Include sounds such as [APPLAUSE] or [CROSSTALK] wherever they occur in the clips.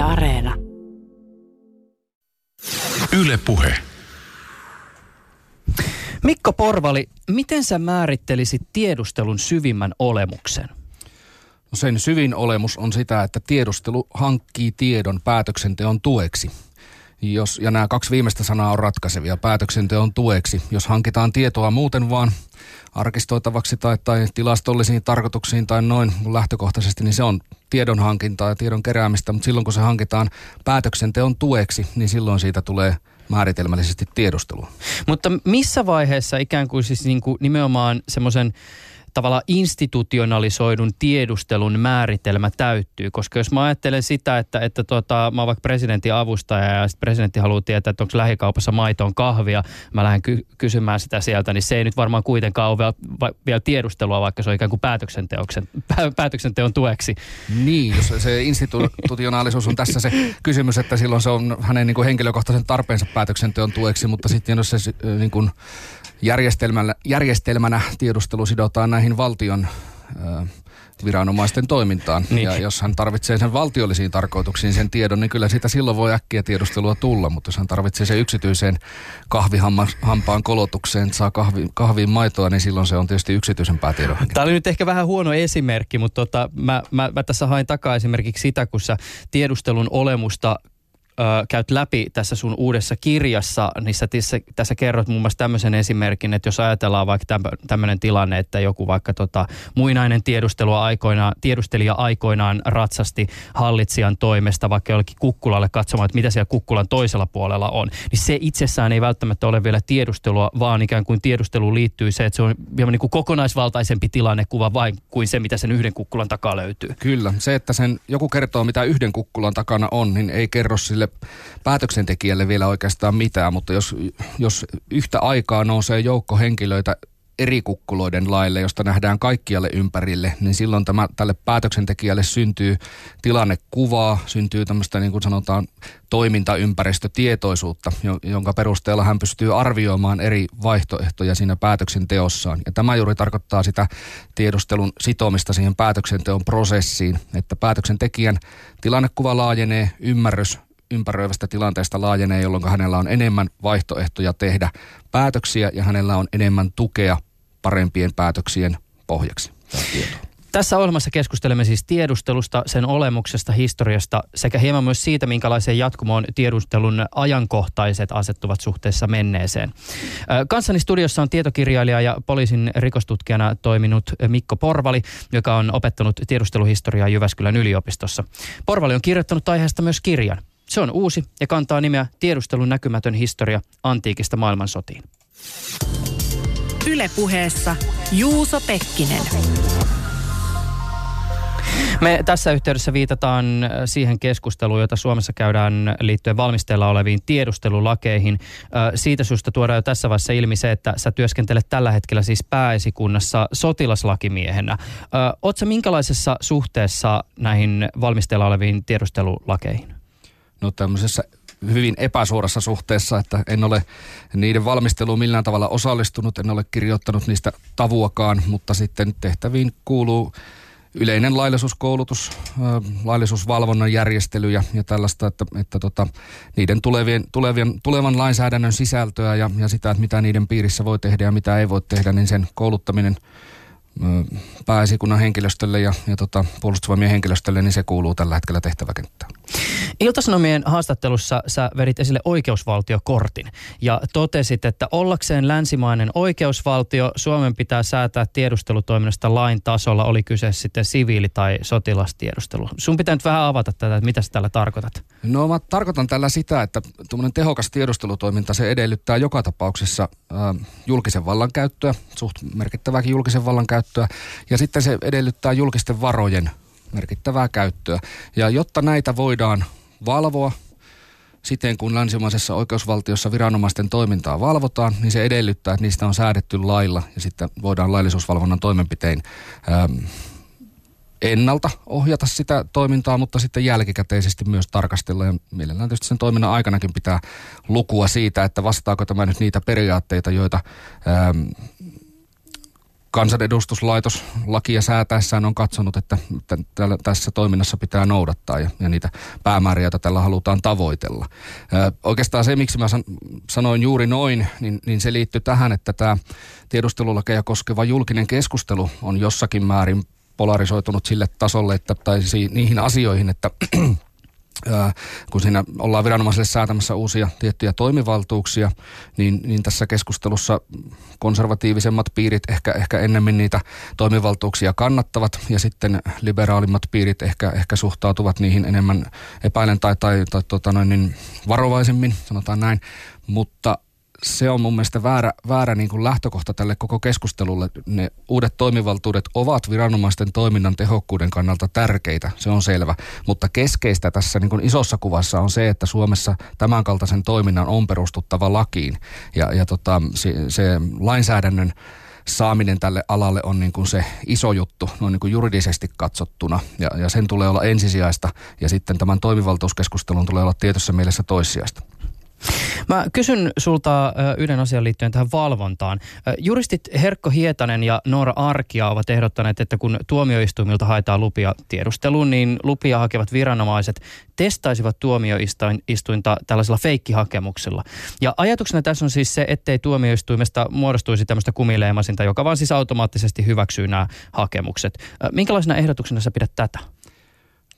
Yle Areena. Yle Puhe. Mikko Porvali, miten sä määrittelisit tiedustelun syvimmän olemuksen? No sen syvin olemus on sitä, että tiedustelu hankkii tiedon päätöksenteon tueksi. Jos, ja nämä kaksi viimeistä sanaa on ratkaisevia päätöksenteon tueksi. Jos hankitaan tietoa muuten vaan arkistoitavaksi tai, tai tilastollisiin tarkoituksiin tai noin lähtökohtaisesti, niin se on tiedon hankintaa ja tiedon keräämistä. Mutta silloin kun se hankitaan päätöksenteon tueksi, niin silloin siitä tulee määritelmällisesti tiedustelua. Mutta missä vaiheessa ikään kuin siis niin kuin nimenomaan semmoisen tavallaan institutionalisoidun tiedustelun määritelmä täyttyy. Koska jos mä ajattelen sitä, että, että tota, mä oon vaikka presidentin avustaja ja sitten presidentti haluaa tietää, että onko lähikaupassa maitoon kahvia, mä lähden ky- kysymään sitä sieltä, niin se ei nyt varmaan kuitenkaan ole vielä, va- vielä tiedustelua, vaikka se on ikään kuin päätöksenteoksen, päätöksenteon tueksi. Niin, jos se institutionaalisuus on tässä se kysymys, että silloin se on hänen niin kuin henkilökohtaisen tarpeensa päätöksenteon tueksi, mutta sitten jos se niin kuin järjestelmänä, järjestelmänä tiedustelu sidotaan näihin valtion ö, viranomaisten toimintaan. Niin. Ja jos hän tarvitsee sen valtiollisiin tarkoituksiin sen tiedon, niin kyllä sitä silloin voi äkkiä tiedustelua tulla. Mutta jos hän tarvitsee sen yksityiseen kahvihampaan kolotukseen, että saa kahvi, kahviin maitoa, niin silloin se on tietysti yksityisempää tiedon. Tämä oli nyt ehkä vähän huono esimerkki, mutta tota, mä, mä, mä tässä hain takaa esimerkiksi sitä, kun sä tiedustelun olemusta ö, käyt läpi tässä sun uudessa kirjassa, niin sä tässä, tässä kerrot muun muassa tämmöisen esimerkin, että jos ajatellaan vaikka tämmöinen tilanne, että joku vaikka tota, muinainen tiedustelua aikoinaan, tiedustelija aikoinaan ratsasti hallitsijan toimesta vaikka jollekin kukkulalle katsomaan, että mitä siellä kukkulan toisella puolella on, niin se itsessään ei välttämättä ole vielä tiedustelua, vaan ikään kuin tiedusteluun liittyy se, että se on vielä niin kuin kokonaisvaltaisempi tilannekuva vain kuin se, mitä sen yhden kukkulan takaa löytyy. Kyllä, se, että sen joku kertoo, mitä yhden kukkulan takana on, niin ei kerro sille päätöksentekijälle vielä oikeastaan mitään, mutta jos, jos yhtä aikaa nousee joukko henkilöitä eri kukkuloiden laille, josta nähdään kaikkialle ympärille, niin silloin tämä, tälle päätöksentekijälle syntyy tilannekuvaa, syntyy tämmöistä niin kuin sanotaan toimintaympäristötietoisuutta, jonka perusteella hän pystyy arvioimaan eri vaihtoehtoja siinä päätöksenteossaan. Ja tämä juuri tarkoittaa sitä tiedustelun sitomista siihen päätöksenteon prosessiin, että päätöksentekijän tilannekuva laajenee, ymmärrys ympäröivästä tilanteesta laajenee, jolloin hänellä on enemmän vaihtoehtoja tehdä päätöksiä ja hänellä on enemmän tukea parempien päätöksien pohjaksi. Tässä ohjelmassa keskustelemme siis tiedustelusta, sen olemuksesta, historiasta sekä hieman myös siitä, minkälaiseen jatkumoon tiedustelun ajankohtaiset asettuvat suhteessa menneeseen. Kanssani studiossa on tietokirjailija ja poliisin rikostutkijana toiminut Mikko Porvali, joka on opettanut tiedusteluhistoriaa Jyväskylän yliopistossa. Porvali on kirjoittanut aiheesta myös kirjan. Se on uusi ja kantaa nimeä Tiedustelun näkymätön historia antiikista maailmansotiin. Ylepuheessa Juuso Pekkinen. Me tässä yhteydessä viitataan siihen keskusteluun, jota Suomessa käydään liittyen valmisteilla oleviin tiedustelulakeihin. Siitä syystä tuodaan jo tässä vaiheessa ilmi se, että sä työskentelet tällä hetkellä siis pääesikunnassa sotilaslakimiehenä. Oletko minkälaisessa suhteessa näihin valmisteilla oleviin tiedustelulakeihin? No tämmöisessä hyvin epäsuorassa suhteessa, että en ole niiden valmisteluun millään tavalla osallistunut, en ole kirjoittanut niistä tavuakaan, mutta sitten tehtäviin kuuluu yleinen laillisuuskoulutus, laillisuusvalvonnan järjestely ja, ja tällaista, että, että tota, niiden tulevien, tulevien, tulevan lainsäädännön sisältöä ja, ja sitä, että mitä niiden piirissä voi tehdä ja mitä ei voi tehdä, niin sen kouluttaminen – pääesikunnan henkilöstölle ja, ja tota, puolustusvoimien henkilöstölle, niin se kuuluu tällä hetkellä tehtäväkenttään. Iltasanomien haastattelussa sä vedit esille oikeusvaltiokortin ja totesit, että ollakseen länsimainen oikeusvaltio Suomen pitää säätää tiedustelutoiminnasta lain tasolla, oli kyse sitten siviili- tai sotilastiedustelu. Sun pitää nyt vähän avata tätä, että mitä sä tällä tarkoitat? No mä tarkoitan tällä sitä, että tuommoinen tehokas tiedustelutoiminta, se edellyttää joka tapauksessa äh, julkisen vallan käyttöä, suht merkittävääkin julkisen vallan käyttöä, ja sitten se edellyttää julkisten varojen merkittävää käyttöä. Ja jotta näitä voidaan valvoa siten, kun länsimaisessa oikeusvaltiossa viranomaisten toimintaa valvotaan, niin se edellyttää, että niistä on säädetty lailla ja sitten voidaan laillisuusvalvonnan toimenpitein ähm, ennalta ohjata sitä toimintaa, mutta sitten jälkikäteisesti myös tarkastella. Ja mielellään tietysti sen toiminnan aikanakin pitää lukua siitä, että vastaako tämä nyt niitä periaatteita, joita ähm, kansanedustuslaitos lakia säätäessään on katsonut, että tässä toiminnassa pitää noudattaa ja, ja niitä päämääriä, joita tällä halutaan tavoitella. Oikeastaan se, miksi mä san, sanoin juuri noin, niin, niin se liittyy tähän, että tämä tiedustelulakeja koskeva julkinen keskustelu on jossakin määrin polarisoitunut sille tasolle, että, tai niihin asioihin, että kun siinä ollaan viranomaisille säätämässä uusia tiettyjä toimivaltuuksia, niin, niin tässä keskustelussa konservatiivisemmat piirit ehkä, ehkä ennemmin niitä toimivaltuuksia kannattavat ja sitten liberaalimmat piirit ehkä, ehkä suhtautuvat niihin enemmän epäilen tai, tai, tai tota noin, niin varovaisemmin, sanotaan näin. Mutta se on mun mielestä väärä, väärä niin kuin lähtökohta tälle koko keskustelulle. Ne uudet toimivaltuudet ovat viranomaisten toiminnan tehokkuuden kannalta tärkeitä, se on selvä. Mutta keskeistä tässä niin kuin isossa kuvassa on se, että Suomessa tämänkaltaisen toiminnan on perustuttava lakiin. Ja, ja tota, se, se lainsäädännön saaminen tälle alalle on niin kuin se iso juttu noin niin kuin juridisesti katsottuna ja, ja sen tulee olla ensisijaista ja sitten tämän toimivaltuuskeskustelun tulee olla tietyssä mielessä toissijaista. Mä kysyn sulta yhden asian liittyen tähän valvontaan. Juristit Herkko Hietanen ja Noora Arkia ovat ehdottaneet, että kun tuomioistuimilta haetaan lupia tiedusteluun, niin lupia hakevat viranomaiset testaisivat tuomioistuinta tällaisella feikkihakemuksella. Ja ajatuksena tässä on siis se, ettei tuomioistuimesta muodostuisi tämmöistä kumileemasinta, joka vaan siis automaattisesti hyväksyy nämä hakemukset. Minkälaisena ehdotuksena sä pidät tätä?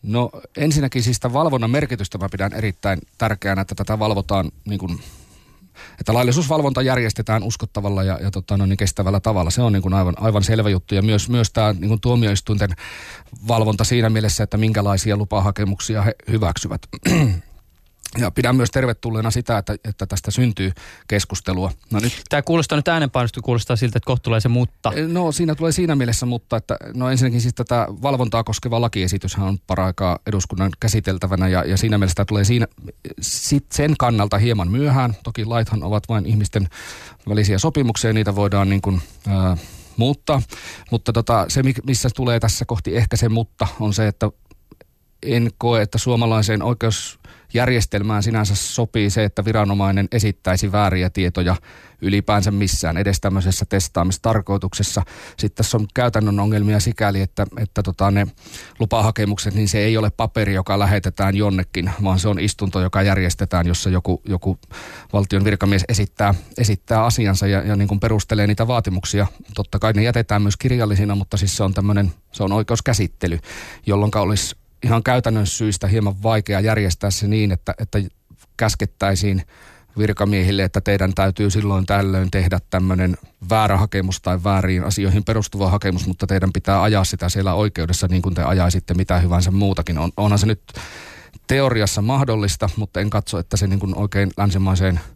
No ensinnäkin siis valvonnan merkitystä mä pidän erittäin tärkeänä, että tätä valvotaan niin kuin että laillisuusvalvonta järjestetään uskottavalla ja, ja tota, no niin kestävällä tavalla. Se on niin kuin aivan, aivan selvä juttu. Ja myös, myös tämä niin kuin tuomioistuinten valvonta siinä mielessä, että minkälaisia lupahakemuksia he hyväksyvät. Ja pidän myös tervetulleena sitä, että, että tästä syntyy keskustelua. No nyt. Tämä kuulostaa nyt äänenpainosta, kuulostaa siltä, että kohta tulee se mutta. No siinä tulee siinä mielessä mutta, että no ensinnäkin siis tätä valvontaa koskeva lakiesitys on paraikaa eduskunnan käsiteltävänä ja, ja siinä mielessä tämä tulee siinä, sit sen kannalta hieman myöhään. Toki laithan ovat vain ihmisten välisiä sopimuksia ja niitä voidaan niin kuin, ää, muuttaa. Mutta tota, se, missä tulee tässä kohti ehkä se mutta, on se, että en koe, että suomalaiseen oikeus järjestelmään sinänsä sopii se, että viranomainen esittäisi vääriä tietoja ylipäänsä missään, edes tämmöisessä testaamistarkoituksessa. Sitten tässä on käytännön ongelmia sikäli, että, että tota ne lupahakemukset, niin se ei ole paperi, joka lähetetään jonnekin, vaan se on istunto, joka järjestetään, jossa joku, joku valtion virkamies esittää, esittää asiansa ja, ja niin kuin perustelee niitä vaatimuksia. Totta kai ne jätetään myös kirjallisina, mutta siis se on tämmöinen, se on oikeuskäsittely, jolloin olisi ihan käytännön syistä hieman vaikea järjestää se niin, että, että käskettäisiin virkamiehille, että teidän täytyy silloin tällöin tehdä tämmöinen väärä hakemus tai vääriin asioihin perustuva hakemus, mutta teidän pitää ajaa sitä siellä oikeudessa niin kuin te ajaisitte mitä hyvänsä muutakin. On, onhan se nyt teoriassa mahdollista, mutta en katso, että se niin kuin oikein länsimaiseen –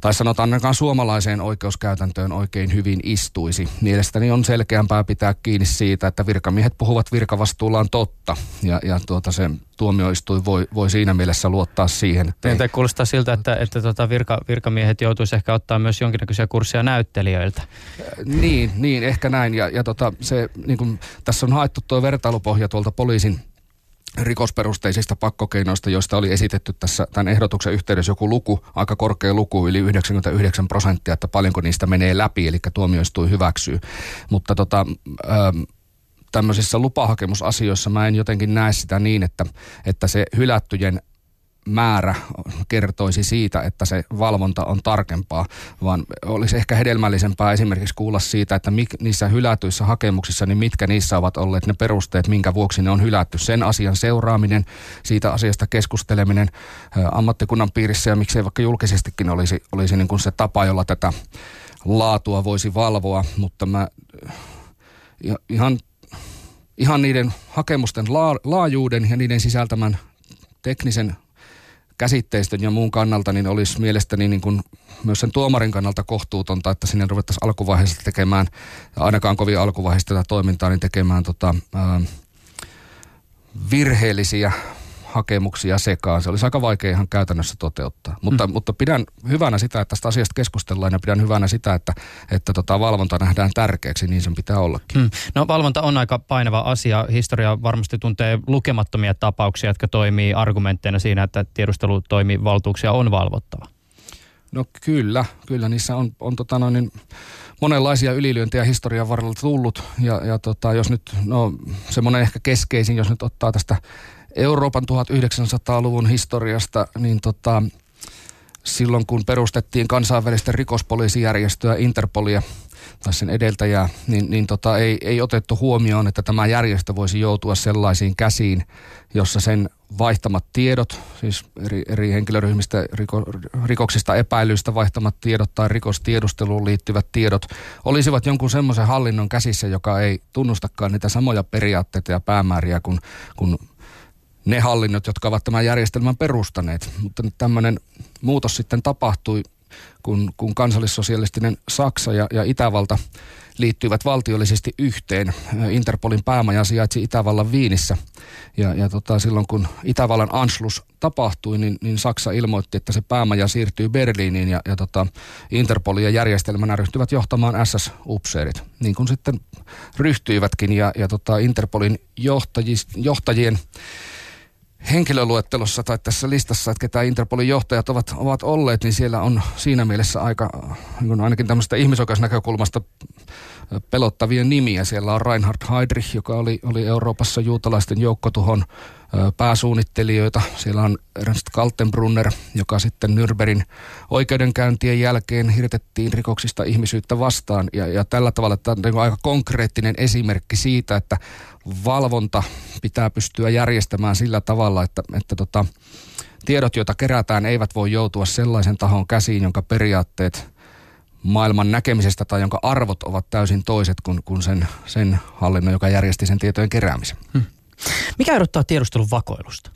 tai sanotaan ainakaan suomalaiseen oikeuskäytäntöön oikein hyvin istuisi. Mielestäni on selkeämpää pitää kiinni siitä, että virkamiehet puhuvat virkavastuullaan totta ja, ja tuota se tuomioistuin voi, voi siinä mielessä luottaa siihen. Että Entä kuulostaa siltä, että, että tuota virka, virkamiehet joutuisi ehkä ottaa myös jonkinnäköisiä kursseja näyttelijöiltä? Niin, niin ehkä näin. Ja, ja tota, se, niin kun, tässä on haettu tuo vertailupohja tuolta poliisin rikosperusteisista pakkokeinoista, joista oli esitetty tässä tämän ehdotuksen yhteydessä joku luku, aika korkea luku, yli 99 prosenttia, että paljonko niistä menee läpi, eli tuomioistuin hyväksyy. Mutta tota, ähm, tämmöisissä lupahakemusasioissa mä en jotenkin näe sitä niin, että, että se hylättyjen määrä kertoisi siitä, että se valvonta on tarkempaa, vaan olisi ehkä hedelmällisempää esimerkiksi kuulla siitä, että mik, niissä hylätyissä hakemuksissa, niin mitkä niissä ovat olleet ne perusteet, minkä vuoksi ne on hylätty. Sen asian seuraaminen, siitä asiasta keskusteleminen ammattikunnan piirissä ja miksei vaikka julkisestikin olisi, olisi niin kuin se tapa, jolla tätä laatua voisi valvoa, mutta mä ihan, ihan niiden hakemusten laajuuden ja niiden sisältämän teknisen käsitteistön ja muun kannalta, niin olisi mielestäni niin kuin myös sen tuomarin kannalta kohtuutonta, että sinne ruvettaisiin alkuvaiheessa tekemään, ainakaan kovin alkuvaiheessa tätä toimintaa, niin tekemään tota, ää, virheellisiä hakemuksia sekaan. Se olisi aika vaikea ihan käytännössä toteuttaa. Mutta, mm. mutta pidän hyvänä sitä, että tästä asiasta keskustellaan ja pidän hyvänä sitä, että, että tota valvonta nähdään tärkeäksi, niin sen pitää ollakin. Mm. No valvonta on aika painava asia. Historia varmasti tuntee lukemattomia tapauksia, jotka toimii argumentteina siinä, että tiedustelutoimivaltuuksia on valvottava. No kyllä, kyllä niissä on, on tota noin, niin monenlaisia ylilyöntejä historian varrella tullut. Ja, ja tota, jos nyt, no semmoinen ehkä keskeisin, jos nyt ottaa tästä Euroopan 1900-luvun historiasta, niin tota, silloin kun perustettiin kansainvälistä rikospoliisijärjestöä Interpolia, tai sen edeltäjää, niin, niin tota, ei, ei otettu huomioon, että tämä järjestö voisi joutua sellaisiin käsiin, jossa sen vaihtamat tiedot, siis eri, eri henkilöryhmistä riko, rikoksista epäilyistä vaihtamat tiedot tai rikostiedusteluun liittyvät tiedot olisivat jonkun semmoisen hallinnon käsissä, joka ei tunnustakaan niitä samoja periaatteita ja päämääriä kuin, kuin ne hallinnot, jotka ovat tämän järjestelmän perustaneet. Mutta nyt tämmöinen muutos sitten tapahtui, kun, kun kansallissosialistinen Saksa ja, ja Itävalta liittyivät valtiollisesti yhteen. Interpolin päämaja sijaitsi Itävallan Viinissä. Ja, ja tota, silloin kun Itävallan Anschluss tapahtui, niin, niin Saksa ilmoitti, että se päämaja siirtyy Berliiniin ja, ja tota, Interpolin ja järjestelmänä ryhtyivät johtamaan SS-upseerit. Niin kuin sitten ryhtyivätkin ja, ja tota, Interpolin johtajien henkilöluettelossa tai tässä listassa, että ketä Interpolin johtajat ovat, ovat olleet, niin siellä on siinä mielessä aika, niin ainakin tämmöistä ihmisoikeusnäkökulmasta pelottavia nimiä. Siellä on Reinhard Heydrich, joka oli, oli Euroopassa juutalaisten joukkotuhon pääsuunnittelijoita. Siellä on Ernst Kaltenbrunner, joka sitten Nürnbergin oikeudenkäyntien jälkeen hirtettiin rikoksista ihmisyyttä vastaan. Ja, ja tällä tavalla tämä on niin aika konkreettinen esimerkki siitä, että valvonta pitää pystyä järjestämään sillä tavalla, että, että tota, tiedot, joita kerätään, eivät voi joutua sellaisen tahon käsiin, jonka periaatteet maailman näkemisestä tai jonka arvot ovat täysin toiset kuin, kuin sen, sen hallinnon, joka järjesti sen tietojen keräämisen. Hmm. Mikä erottaa tiedustelun vakoilusta?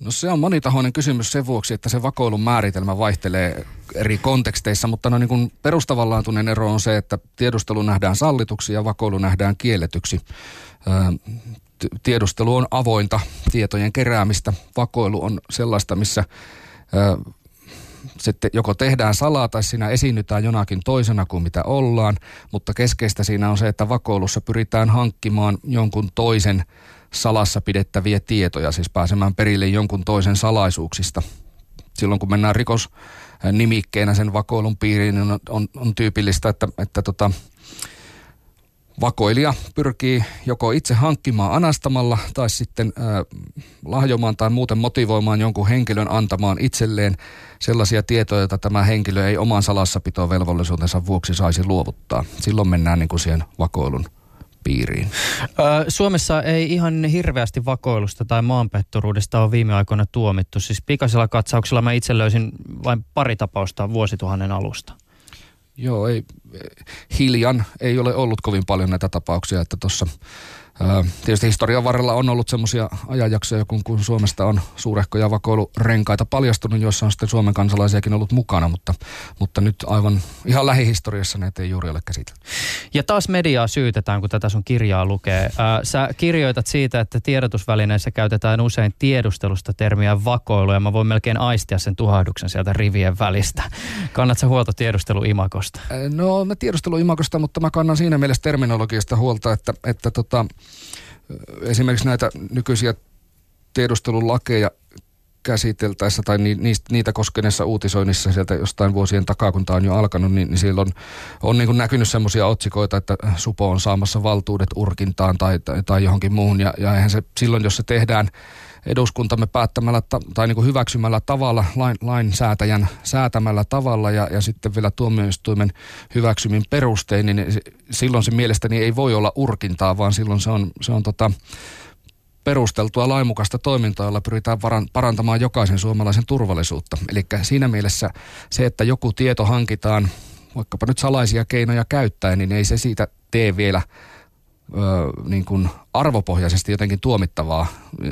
No se on monitahoinen kysymys sen vuoksi, että se vakoilun määritelmä vaihtelee eri konteksteissa, mutta no niin kuin perustavanlaatuinen ero on se, että tiedustelu nähdään sallituksi ja vakoilu nähdään kielletyksi. Tiedustelu on avointa tietojen keräämistä, vakoilu on sellaista, missä sitten joko tehdään salaa tai siinä esiinnytään jonakin toisena kuin mitä ollaan, mutta keskeistä siinä on se, että vakoilussa pyritään hankkimaan jonkun toisen salassa pidettäviä tietoja, siis pääsemään perille jonkun toisen salaisuuksista. Silloin kun mennään rikosnimikkeenä sen vakoilun piiriin, niin on, on, on tyypillistä, että, että tota, vakoilija pyrkii joko itse hankkimaan anastamalla tai sitten äh, lahjomaan tai muuten motivoimaan jonkun henkilön antamaan itselleen sellaisia tietoja, joita tämä henkilö ei oman salassapitovelvollisuutensa vuoksi saisi luovuttaa. Silloin mennään niin kuin siihen vakoilun piiriin. Suomessa ei ihan hirveästi vakoilusta tai maanpetturuudesta ole viime aikoina tuomittu. Siis pikaisella katsauksella mä itse löysin vain pari tapausta vuosituhannen alusta. Joo, ei, hiljan ei ole ollut kovin paljon näitä tapauksia, että tuossa Tietysti historian varrella on ollut semmoisia ajanjaksoja, kun, kun Suomesta on suurehkoja vakoilurenkaita paljastunut, joissa on sitten Suomen kansalaisiakin ollut mukana, mutta, mutta nyt aivan ihan lähihistoriassa näitä ei juuri ole käsitelty. Ja taas mediaa syytetään, kun tätä sun kirjaa lukee. sä kirjoitat siitä, että tiedotusvälineissä käytetään usein tiedustelusta termiä vakoilu, ja mä voin melkein aistia sen tuhahduksen sieltä rivien välistä. Kannatko huolta tiedusteluimakosta? No mä tiedusteluimakosta, mutta mä kannan siinä mielessä terminologiasta huolta, että, että tota, esimerkiksi näitä nykyisiä tiedustelulakeja käsiteltäessä tai niistä, niitä koskeneessa uutisoinnissa sieltä jostain vuosien takaa, kun tämä on jo alkanut, niin, niin siellä on, niin näkynyt semmoisia otsikoita, että Supo on saamassa valtuudet urkintaan tai, tai, tai johonkin muuhun. Ja, ja eihän se silloin, jos se tehdään eduskuntamme päättämällä ta, tai niin kuin hyväksymällä tavalla, lain, lainsäätäjän säätämällä tavalla ja, ja sitten vielä tuomioistuimen hyväksymin perustein, niin silloin se mielestäni ei voi olla urkintaa, vaan silloin se on, se on tota, perusteltua lainmukaista toimintaa, jolla pyritään parantamaan jokaisen suomalaisen turvallisuutta. Eli siinä mielessä se, että joku tieto hankitaan vaikkapa nyt salaisia keinoja käyttäen, niin ei se siitä tee vielä ö, niin kuin arvopohjaisesti jotenkin tuomittavaa,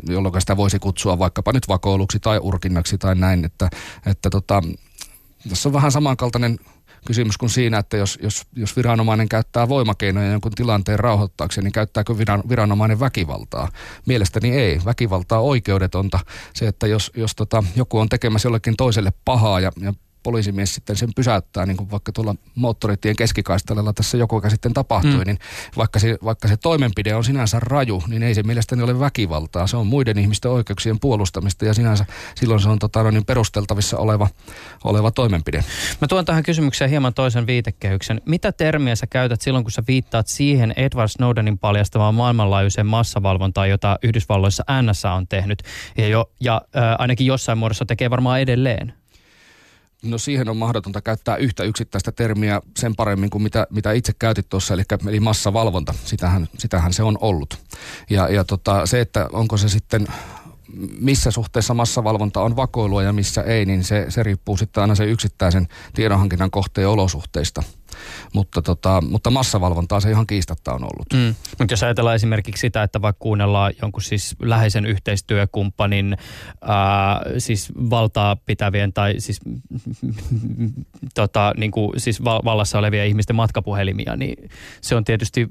jolloin sitä voisi kutsua vaikkapa nyt vakoiluksi tai urkinnaksi tai näin, että, että tota, tässä on vähän samankaltainen kysymys kuin siinä, että jos, jos, jos viranomainen käyttää voimakeinoja jonkun tilanteen rauhoittaakseen, niin käyttääkö viranomainen väkivaltaa? Mielestäni ei. Väkivaltaa oikeudetonta. Se, että jos, jos tota, joku on tekemässä jollekin toiselle pahaa ja, ja poliisimies sitten sen pysäyttää, niin kuin vaikka tuolla moottoritien keskikaistalella tässä joku aika sitten tapahtui, mm. niin vaikka se, vaikka se toimenpide on sinänsä raju, niin ei se mielestäni ole väkivaltaa. Se on muiden ihmisten oikeuksien puolustamista ja sinänsä silloin se on tota, no niin perusteltavissa oleva, oleva toimenpide. Mä tuon tähän kysymykseen hieman toisen viitekehyksen. Mitä termiä sä käytät silloin, kun sä viittaat siihen Edward Snowdenin paljastamaan maailmanlaajuiseen massavalvontaan, jota Yhdysvalloissa NSA on tehnyt ja, jo, ja äh, ainakin jossain muodossa tekee varmaan edelleen? No siihen on mahdotonta käyttää yhtä yksittäistä termiä sen paremmin kuin mitä, mitä itse käytit tuossa, eli, eli massavalvonta. Sitähän, sitähän se on ollut. Ja, ja tota, se, että onko se sitten missä suhteessa massavalvonta on vakoilua ja missä ei, niin se, se riippuu sitten aina sen yksittäisen tiedonhankinnan kohteen olosuhteista. Mutta, tota, mutta massavalvontaa se ihan kiistatta on ollut. Mm. Mutta jos ajatellaan esimerkiksi sitä, että vaikka kuunnellaan jonkun siis läheisen yhteistyökumppanin ää, siis valtaa pitävien tai siis, [LAUGHS] tota, niin kuin, siis vallassa olevia ihmisten matkapuhelimia, niin se on tietysti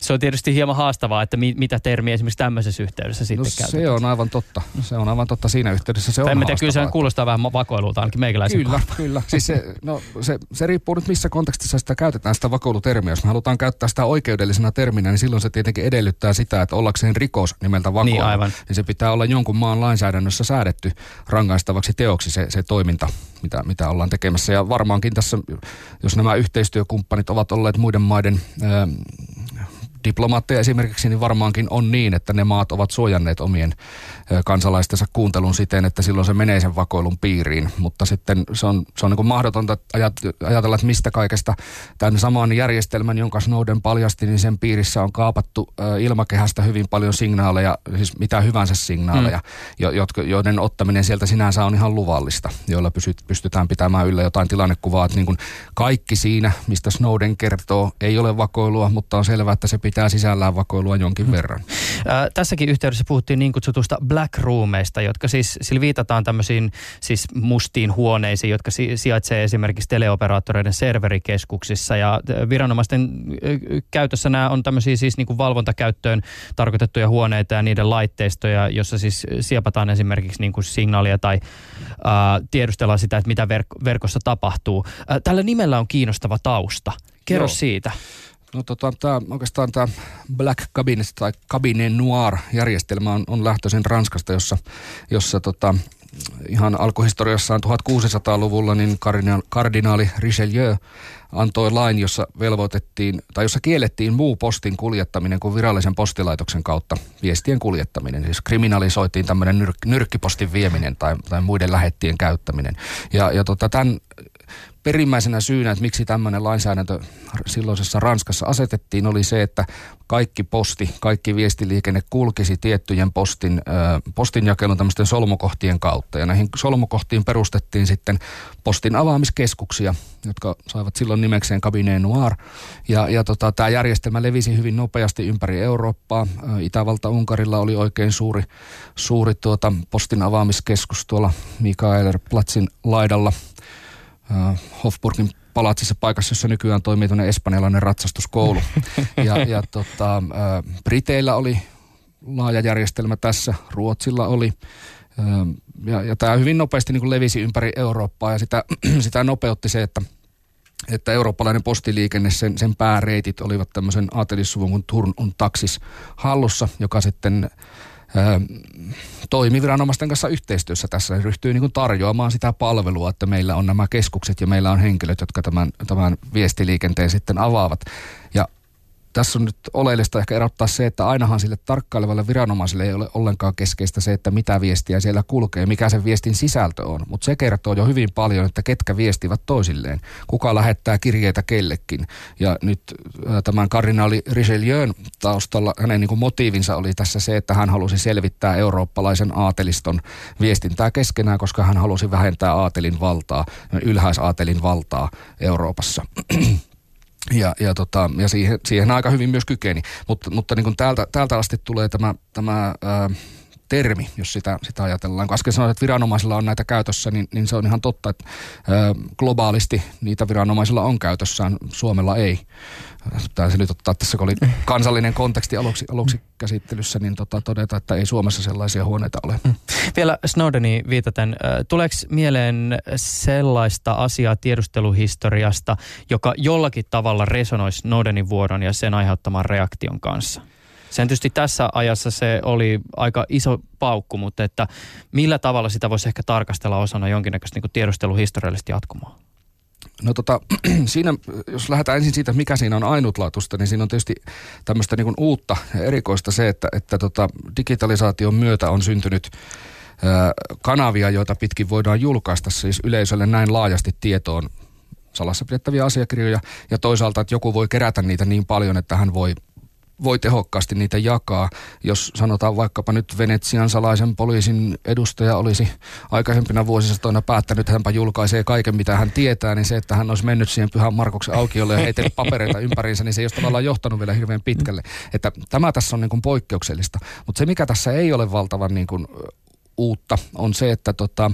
se on tietysti hieman haastavaa, että mi, mitä termiä esimerkiksi tämmöisessä yhteydessä sitten no, käytetään. se on aivan totta. Se on aivan totta siinä yhteydessä. Se tai on kyllä se kuulostaa vähän vakoilulta ainakin meikäläisen Kyllä, korva. kyllä. Siis se, no, se, se, riippuu nyt missä kontekstissa sitä käytetään, sitä vakoilutermiä. Jos me halutaan käyttää sitä oikeudellisena terminä, niin silloin se tietenkin edellyttää sitä, että ollakseen rikos nimeltä vakoilu, niin, aivan. niin se pitää olla jonkun maan lainsäädännössä säädetty rangaistavaksi teoksi se, se toiminta, mitä, mitä ollaan tekemässä. Ja varmaankin tässä, jos nämä yhteistyökumppanit ovat olleet muiden maiden diplomaatteja esimerkiksi, niin varmaankin on niin, että ne maat ovat suojanneet omien kansalaistensa kuuntelun siten, että silloin se menee sen vakoilun piiriin. Mutta sitten se on, se on niin kuin mahdotonta ajatella, että mistä kaikesta tämän saman järjestelmän, jonka Snowden paljasti, niin sen piirissä on kaapattu ilmakehästä hyvin paljon signaaleja, siis mitä hyvänsä signaaleja, mm. joiden ottaminen sieltä sinänsä on ihan luvallista, joilla pystytään pitämään yllä jotain tilannekuvaa, että niin kuin kaikki siinä, mistä Snowden kertoo, ei ole vakoilua, mutta on selvää, että se pitää sisällään vakoilua jonkin mm. verran. Äh, tässäkin yhteydessä puhuttiin niin kutsutusta black roomeista, jotka siis, sillä viitataan tämmöisiin siis mustiin huoneisiin, jotka si- sijaitsee esimerkiksi teleoperaattoreiden serverikeskuksissa ja viranomaisten käytössä nämä on tämmöisiä siis niin kuin valvontakäyttöön tarkoitettuja huoneita ja niiden laitteistoja, jossa siis siepataan esimerkiksi niin kuin signaalia tai ää, tiedustellaan sitä, että mitä verk- verkossa tapahtuu. Ää, tällä nimellä on kiinnostava tausta. Kerro Joo. siitä. No tota, tää, oikeastaan tämä Black Cabinet tai Cabinet Noir-järjestelmä on, on lähtöisin Ranskasta, jossa, jossa tota, ihan alkuhistoriassaan 1600-luvulla niin kardinaali, kardinaali Richelieu antoi lain, jossa velvoitettiin, tai jossa kiellettiin muu postin kuljettaminen kuin virallisen postilaitoksen kautta viestien kuljettaminen. Siis kriminalisoitiin tämmöinen nyr- nyrkkipostin vieminen tai, tai muiden lähettien käyttäminen. Ja, ja tota, tämän perimmäisenä syynä, että miksi tämmöinen lainsäädäntö silloisessa Ranskassa asetettiin, oli se, että kaikki posti, kaikki viestiliikenne kulkisi tiettyjen postin, postinjakelun tämmöisten solmukohtien kautta. Ja näihin solmukohtiin perustettiin sitten postin avaamiskeskuksia, jotka saivat silloin nimekseen Cabinet Noir. Ja, ja tota, tämä järjestelmä levisi hyvin nopeasti ympäri Eurooppaa. Itävalta-Unkarilla oli oikein suuri, suuri tuota postin avaamiskeskus tuolla Mikaeler Platsin laidalla – Hofburgin palatsissa paikassa, jossa nykyään toimii tuonne espanjalainen ratsastuskoulu. [LAUGHS] ja, ja tota, äh, Briteillä oli laaja järjestelmä tässä, Ruotsilla oli. Äh, ja, ja tämä hyvin nopeasti niin kuin levisi ympäri Eurooppaa ja sitä, [CLEARS THROAT] sitä nopeutti se, että että eurooppalainen postiliikenne, sen, sen pääreitit olivat tämmöisen aatelissuvun kuin Turn on Taxis hallussa, joka sitten toimi viranomaisten kanssa yhteistyössä tässä ryhtyy niin kuin tarjoamaan sitä palvelua, että meillä on nämä keskukset ja meillä on henkilöt, jotka tämän, tämän viestiliikenteen sitten avaavat. Ja tässä on nyt oleellista ehkä erottaa se, että ainahan sille tarkkailevalle viranomaiselle ei ole ollenkaan keskeistä se, että mitä viestiä siellä kulkee, mikä sen viestin sisältö on. Mutta se kertoo jo hyvin paljon, että ketkä viestivät toisilleen, kuka lähettää kirjeitä kellekin. Ja nyt äh, tämän kardinaali Richelieun taustalla hänen niin kuin motiivinsa oli tässä se, että hän halusi selvittää eurooppalaisen aateliston viestintää keskenään, koska hän halusi vähentää aatelin valtaa, ylhäisaatelin valtaa Euroopassa. [CLEARS THROAT] Ja, ja, tota, ja siihen, siihen aika hyvin myös kykeni. Mutta, mutta niin kuin täältä, täältä asti tulee tämä, tämä ää, termi, jos sitä, sitä ajatellaan. Kun äsken sanoin, että viranomaisilla on näitä käytössä, niin, niin se on ihan totta, että ö, globaalisti niitä viranomaisilla on käytössään, Suomella ei. Se nyt ottaa tässä, kun oli kansallinen konteksti aluksi, aluksi käsittelyssä, niin tota, todeta, että ei Suomessa sellaisia huoneita ole. Mm. Vielä Snowdeni viitaten, tuleeko mieleen sellaista asiaa tiedusteluhistoriasta, joka jollakin tavalla resonoisi Snowdenin vuodon ja sen aiheuttaman reaktion kanssa? Sen tietysti tässä ajassa se oli aika iso paukku, mutta että millä tavalla sitä voisi ehkä tarkastella osana jonkinnäköistä niin tiedusteluhistoriallista jatkumoa? No tota, [CLEARS THROAT] siinä, jos lähdetään ensin siitä, mikä siinä on ainutlaatuista, niin siinä on tietysti tämmöistä niin uutta erikoista se, että, että tota, digitalisaation myötä on syntynyt kanavia, joita pitkin voidaan julkaista siis yleisölle näin laajasti tietoon salassa pidettäviä asiakirjoja. Ja toisaalta, että joku voi kerätä niitä niin paljon, että hän voi voi tehokkaasti niitä jakaa. Jos sanotaan vaikkapa nyt Venetsian salaisen poliisin edustaja olisi aikaisempina vuosisatoina päättänyt, että hänpä julkaisee kaiken, mitä hän tietää, niin se, että hän olisi mennyt siihen Pyhän Markuksen aukiolle ja heitellyt papereita [LAUGHS] ympäriinsä, niin se ei ole tavallaan johtanut vielä hirveän pitkälle. Että tämä tässä on niin kuin poikkeuksellista. Mutta se, mikä tässä ei ole valtavan niin kuin uutta, on se, että tota,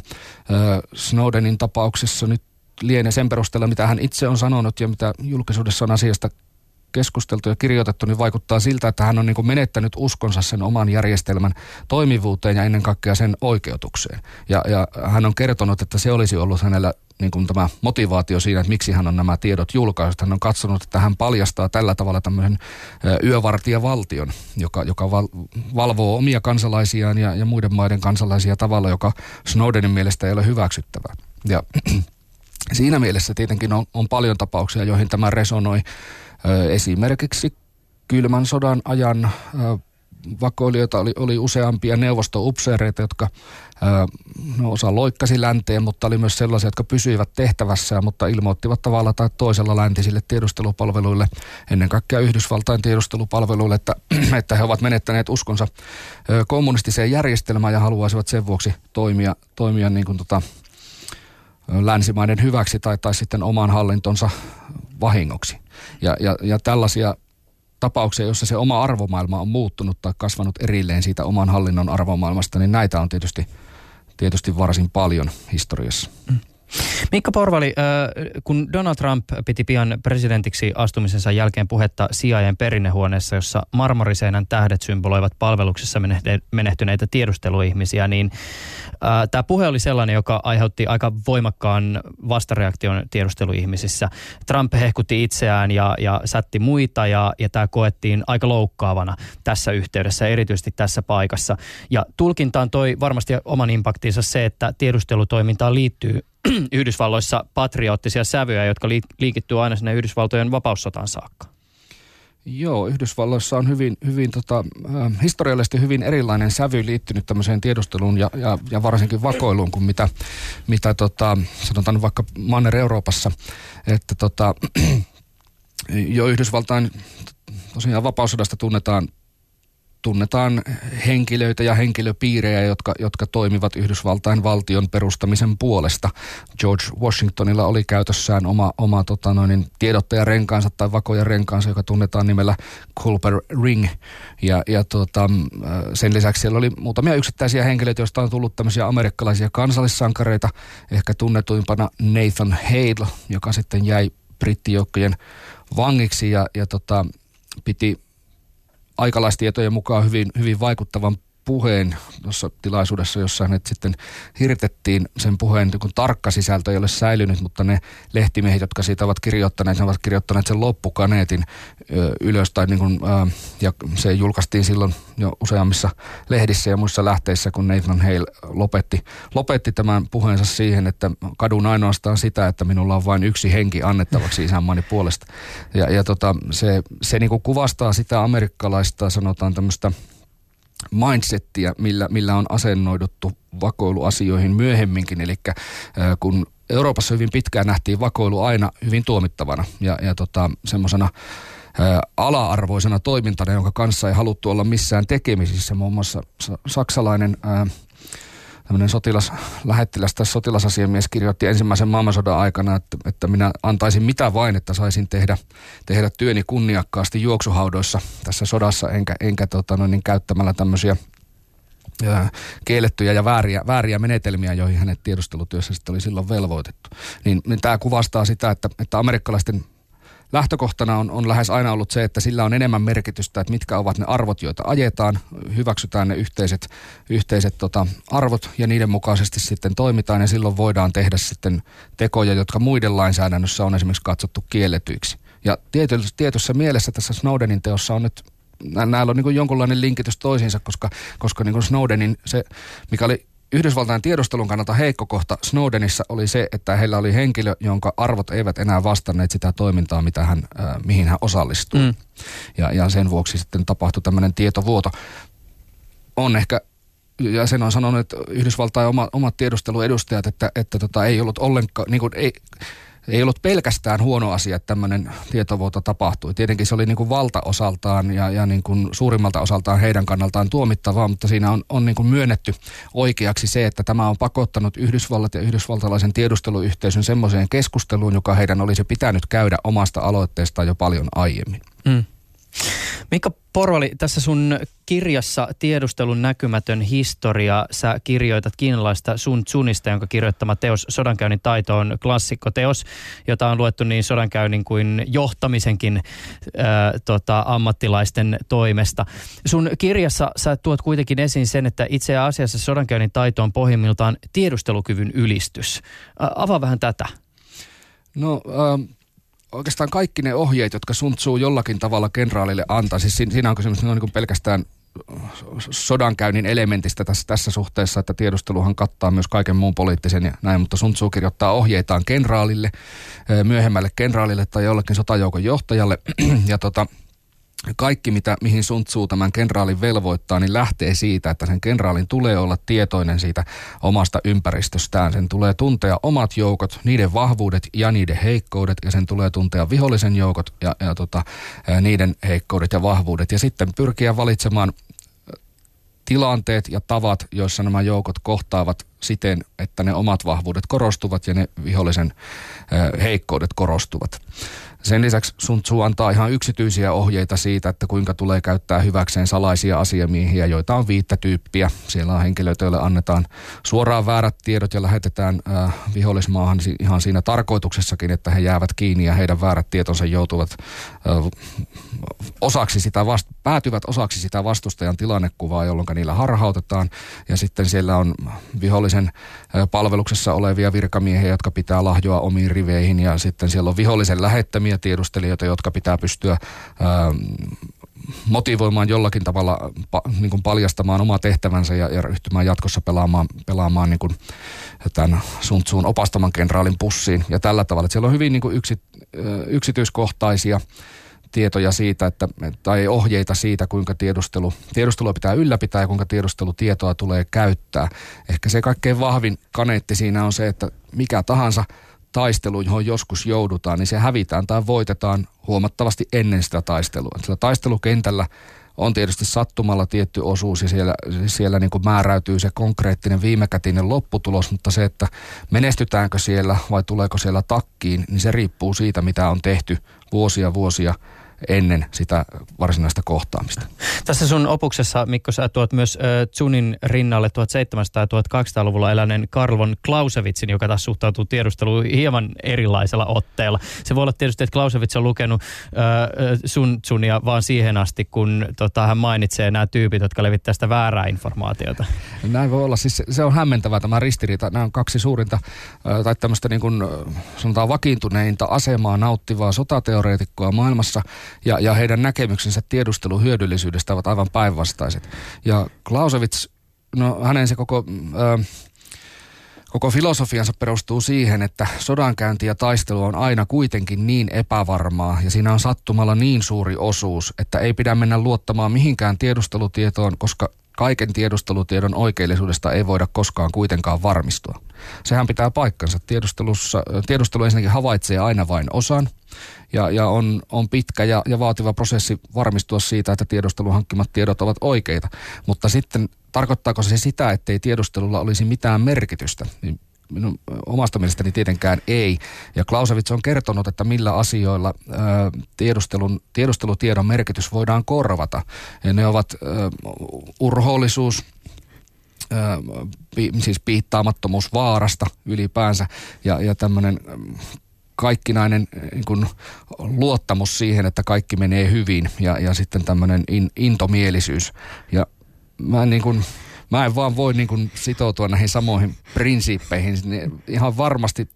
Snowdenin tapauksessa nyt lienee sen perusteella, mitä hän itse on sanonut ja mitä julkisuudessa on asiasta keskusteltu ja kirjoitettu, niin vaikuttaa siltä, että hän on niin menettänyt uskonsa sen oman järjestelmän toimivuuteen ja ennen kaikkea sen oikeutukseen. Ja, ja hän on kertonut, että se olisi ollut hänellä niin kuin tämä motivaatio siinä, että miksi hän on nämä tiedot julkaissut. Hän on katsonut, että hän paljastaa tällä tavalla tämmöisen yövartijavaltion, joka, joka val, valvoo omia kansalaisiaan ja, ja muiden maiden kansalaisia tavalla, joka Snowdenin mielestä ei ole hyväksyttävää. Ja [CLEARS THROAT] siinä mielessä tietenkin on, on paljon tapauksia, joihin tämä resonoi. Esimerkiksi kylmän sodan ajan vakoilijoita oli, oli useampia neuvostoupseereita, jotka no, osa loikkasi länteen, mutta oli myös sellaisia, jotka pysyivät tehtävässä, mutta ilmoittivat tavalla tai toisella läntisille tiedustelupalveluille, ennen kaikkea Yhdysvaltain tiedustelupalveluille, että, [CLEARS THROAT] että he ovat menettäneet uskonsa kommunistiseen järjestelmään ja haluaisivat sen vuoksi toimia, toimia niin kuin tota, länsimaiden hyväksi tai, tai sitten oman hallintonsa vahingoksi. Ja, ja, ja tällaisia tapauksia, joissa se oma arvomaailma on muuttunut tai kasvanut erilleen siitä oman hallinnon arvomaailmasta, niin näitä on tietysti, tietysti varsin paljon historiassa. Mm. Mikko Porvali, kun Donald Trump piti pian presidentiksi astumisensa jälkeen puhetta CIAn perinnehuoneessa, jossa marmoriseinän tähdet symboloivat palveluksessa menehtyneitä tiedusteluihmisiä, niin tämä puhe oli sellainen, joka aiheutti aika voimakkaan vastareaktion tiedusteluihmisissä. Trump hehkutti itseään ja, ja sätti muita ja, ja tämä koettiin aika loukkaavana tässä yhteydessä, erityisesti tässä paikassa. Ja tulkintaan toi varmasti oman impaktinsa se, että tiedustelutoimintaan liittyy [CLEARS THROAT] Yhdysvalloissa patriottisia sävyjä, jotka liikittyy aina sinne Yhdysvaltojen vapaussotaan saakka. Joo, Yhdysvalloissa on hyvin, hyvin tota, äh, historiallisesti hyvin erilainen sävy liittynyt tämmöiseen tiedusteluun ja, ja, ja varsinkin vakoiluun kuin mitä, mitä tota, sanotaan vaikka Manner-Euroopassa. Että tota, [CLEARS THROAT] jo Yhdysvaltain tosiaan vapaussodasta tunnetaan tunnetaan henkilöitä ja henkilöpiirejä, jotka, jotka toimivat Yhdysvaltain valtion perustamisen puolesta. George Washingtonilla oli käytössään oma, oma tota noin, tiedottajarenkaansa tai vakojarenkaansa, joka tunnetaan nimellä Culper Ring. Ja, ja tota, sen lisäksi siellä oli muutamia yksittäisiä henkilöitä, joista on tullut tämmöisiä amerikkalaisia kansallissankareita. Ehkä tunnetuimpana Nathan Hale, joka sitten jäi brittijoukkojen vangiksi ja, ja tota, piti aikalaistietojen mukaan hyvin, hyvin vaikuttavan puheen tuossa tilaisuudessa, jossa hänet sitten hirtettiin sen puheen, kun tarkka sisältö ei ole säilynyt, mutta ne lehtimiehet, jotka siitä ovat kirjoittaneet, ne ovat kirjoittaneet sen loppukaneetin ylös, tai niin kuin, ja se julkaistiin silloin jo useammissa lehdissä ja muissa lähteissä, kun Nathan Hale lopetti, lopetti tämän puheensa siihen, että kadun ainoastaan sitä, että minulla on vain yksi henki annettavaksi isänmaani puolesta. Ja, ja tota, se, se niin kuin kuvastaa sitä amerikkalaista, sanotaan tämmöistä mindsettiä, millä, millä on asennoiduttu vakoiluasioihin myöhemminkin. Eli kun Euroopassa hyvin pitkään nähtiin vakoilu aina hyvin tuomittavana ja, ja tota, semmoisena ala-arvoisena toimintana, jonka kanssa ei haluttu olla missään tekemisissä. Muun muassa saksalainen ää, tämmöinen sotilaslähettiläs tai sotilasasiamies kirjoitti ensimmäisen maailmansodan aikana, että, että minä antaisin mitä vain, että saisin tehdä, tehdä työni kunniakkaasti juoksuhaudoissa tässä sodassa, enkä, enkä tota, no, niin käyttämällä tämmöisiä kiellettyjä ja vääriä, vääriä menetelmiä, joihin hänet tiedustelutyössä sitten oli silloin velvoitettu. Niin, niin tämä kuvastaa sitä, että, että amerikkalaisten lähtökohtana on, on lähes aina ollut se, että sillä on enemmän merkitystä, että mitkä ovat ne arvot, joita ajetaan, hyväksytään ne yhteiset, yhteiset tota, arvot ja niiden mukaisesti sitten toimitaan ja silloin voidaan tehdä sitten tekoja, jotka muiden lainsäädännössä on esimerkiksi katsottu kielletyiksi. Ja tietyssä mielessä tässä Snowdenin teossa on nyt näillä on niin jonkunlainen linkitys toisiinsa, koska, koska niin Snowdenin se, mikä oli Yhdysvaltain tiedustelun kannalta heikko kohta Snowdenissa oli se, että heillä oli henkilö, jonka arvot eivät enää vastanneet sitä toimintaa, mitä hän, äh, mihin hän osallistui. Mm. Ja, ja sen vuoksi sitten tapahtui tämmöinen tietovuoto. On ehkä ja sen on sanonut että Yhdysvaltain oma, omat tiedusteluedustajat, että, että tota, ei ollut ollenkaan, niin kuin, ei, ei ollut pelkästään huono asia, että tämmöinen tietovuoto tapahtui. Tietenkin se oli niin kuin valtaosaltaan ja, ja niin kuin suurimmalta osaltaan heidän kannaltaan tuomittavaa, mutta siinä on, on niin kuin myönnetty oikeaksi se, että tämä on pakottanut Yhdysvallat ja yhdysvaltalaisen tiedusteluyhteisön semmoiseen keskusteluun, joka heidän olisi pitänyt käydä omasta aloitteestaan jo paljon aiemmin. Mm. Mikko Porvali, tässä sun kirjassa Tiedustelun näkymätön historia, sä kirjoitat kiinalaista Sun Tsunista, jonka kirjoittama teos Sodankäynnin taito on klassikkoteos, jota on luettu niin sodankäynnin kuin johtamisenkin ää, tota, ammattilaisten toimesta. Sun kirjassa sä tuot kuitenkin esiin sen, että itse asiassa sodankäynnin taito on pohjimmiltaan tiedustelukyvyn ylistys. Ää, avaa vähän tätä. No, ähm, oikeastaan kaikki ne ohjeet, jotka Sun jollakin tavalla kenraalille antaa, siis siinä on kysymys on niin pelkästään sodankäynnin elementistä tässä, tässä suhteessa, että tiedusteluhan kattaa myös kaiken muun poliittisen ja näin, mutta Sun Tzu kirjoittaa ohjeitaan kenraalille, myöhemmälle kenraalille tai jollekin sotajoukon johtajalle. [CLEARS THROAT] Ja tota, kaikki, mitä, mihin Sun Tzu tämän kenraalin velvoittaa, niin lähtee siitä, että sen kenraalin tulee olla tietoinen siitä omasta ympäristöstään. Sen tulee tuntea omat joukot, niiden vahvuudet ja niiden heikkoudet, ja sen tulee tuntea vihollisen joukot ja, ja tota, niiden heikkoudet ja vahvuudet. Ja sitten pyrkiä valitsemaan tilanteet ja tavat, joissa nämä joukot kohtaavat siten, että ne omat vahvuudet korostuvat ja ne vihollisen heikkoudet korostuvat. Sen lisäksi Sun Tzu antaa ihan yksityisiä ohjeita siitä, että kuinka tulee käyttää hyväkseen salaisia asiamiehiä, joita on viittä tyyppiä. Siellä on henkilöitä, joille annetaan suoraan väärät tiedot ja lähetetään äh, vihollismaahan ihan siinä tarkoituksessakin, että he jäävät kiinni ja heidän väärät tietonsa joutuvat äh, osaksi sitä vast- päätyvät osaksi sitä vastustajan tilannekuvaa, jolloin niillä harhautetaan. Ja sitten siellä on vihollisen palveluksessa olevia virkamiehiä, jotka pitää lahjoa omiin riveihin ja sitten siellä on vihollisen lähettämiä tiedustelijoita, jotka pitää pystyä ää, motivoimaan jollakin tavalla niin kuin paljastamaan oma tehtävänsä ja, ja ryhtymään jatkossa pelaamaan, pelaamaan niin kuin tämän Sun Tzuun opastaman kenraalin pussiin. Ja tällä tavalla, että siellä on hyvin niin kuin yksi, yksityiskohtaisia tietoja siitä, että, tai ohjeita siitä, kuinka tiedustelu, tiedustelua pitää ylläpitää ja kuinka tiedustelutietoa tulee käyttää. Ehkä se kaikkein vahvin kaneetti siinä on se, että mikä tahansa – taistelu, johon joskus joudutaan, niin se hävitään tai voitetaan huomattavasti ennen sitä taistelua. Sillä taistelukentällä on tietysti sattumalla tietty osuus ja siellä, siellä niin kuin määräytyy se konkreettinen viimekätinen lopputulos, mutta se, että menestytäänkö siellä vai tuleeko siellä takkiin, niin se riippuu siitä, mitä on tehty vuosia vuosia – ennen sitä varsinaista kohtaamista. Tässä sun opuksessa, Mikko, sä tuot myös äh, Zunin rinnalle 1700- ja 1800-luvulla eläneen Karl von Clausewitsin, joka taas suhtautuu tiedusteluun hieman erilaisella otteella. Se voi olla tietysti, että Clausewitz on lukenut äh, sun Zunia vaan siihen asti, kun tota, hän mainitsee nämä tyypit, jotka levittää sitä väärää informaatiota. Näin voi olla. Siis se on hämmentävää tämä ristiriita. Nämä on kaksi suurinta äh, tai tämmöistä niin kuin, sanotaan vakiintuneinta asemaa nauttivaa sotateoreetikkoa maailmassa – ja, ja heidän näkemyksensä tiedustelun hyödyllisyydestä ovat aivan päinvastaiset. Ja Clausewitz, no hänen se koko... Ö, Koko filosofiansa perustuu siihen, että sodankäynti ja taistelu on aina kuitenkin niin epävarmaa ja siinä on sattumalla niin suuri osuus, että ei pidä mennä luottamaan mihinkään tiedustelutietoon, koska kaiken tiedustelutiedon oikeellisuudesta ei voida koskaan kuitenkaan varmistua. Sehän pitää paikkansa. Tiedustelussa, tiedustelu ensinnäkin havaitsee aina vain osan ja, ja on, on pitkä ja, ja vaativa prosessi varmistua siitä, että tiedustelun hankkimat tiedot ovat oikeita. Mutta sitten tarkoittaako se sitä, ettei tiedustelulla olisi mitään merkitystä? Niin minun omasta mielestäni tietenkään ei. Ja Clausewitz on kertonut, että millä asioilla tiedustelun, tiedustelutiedon merkitys voidaan korvata. Ja ne ovat ä, urhoollisuus, siis piittaamattomuus vaarasta ylipäänsä ja, ja tämmöinen kaikkinainen niin kuin, luottamus siihen, että kaikki menee hyvin ja, ja sitten tämmöinen in, intomielisyys. Ja mä en, niin kuin, mä en vaan voi niin kuin, sitoutua näihin samoihin prinsiippeihin. Ihan varmasti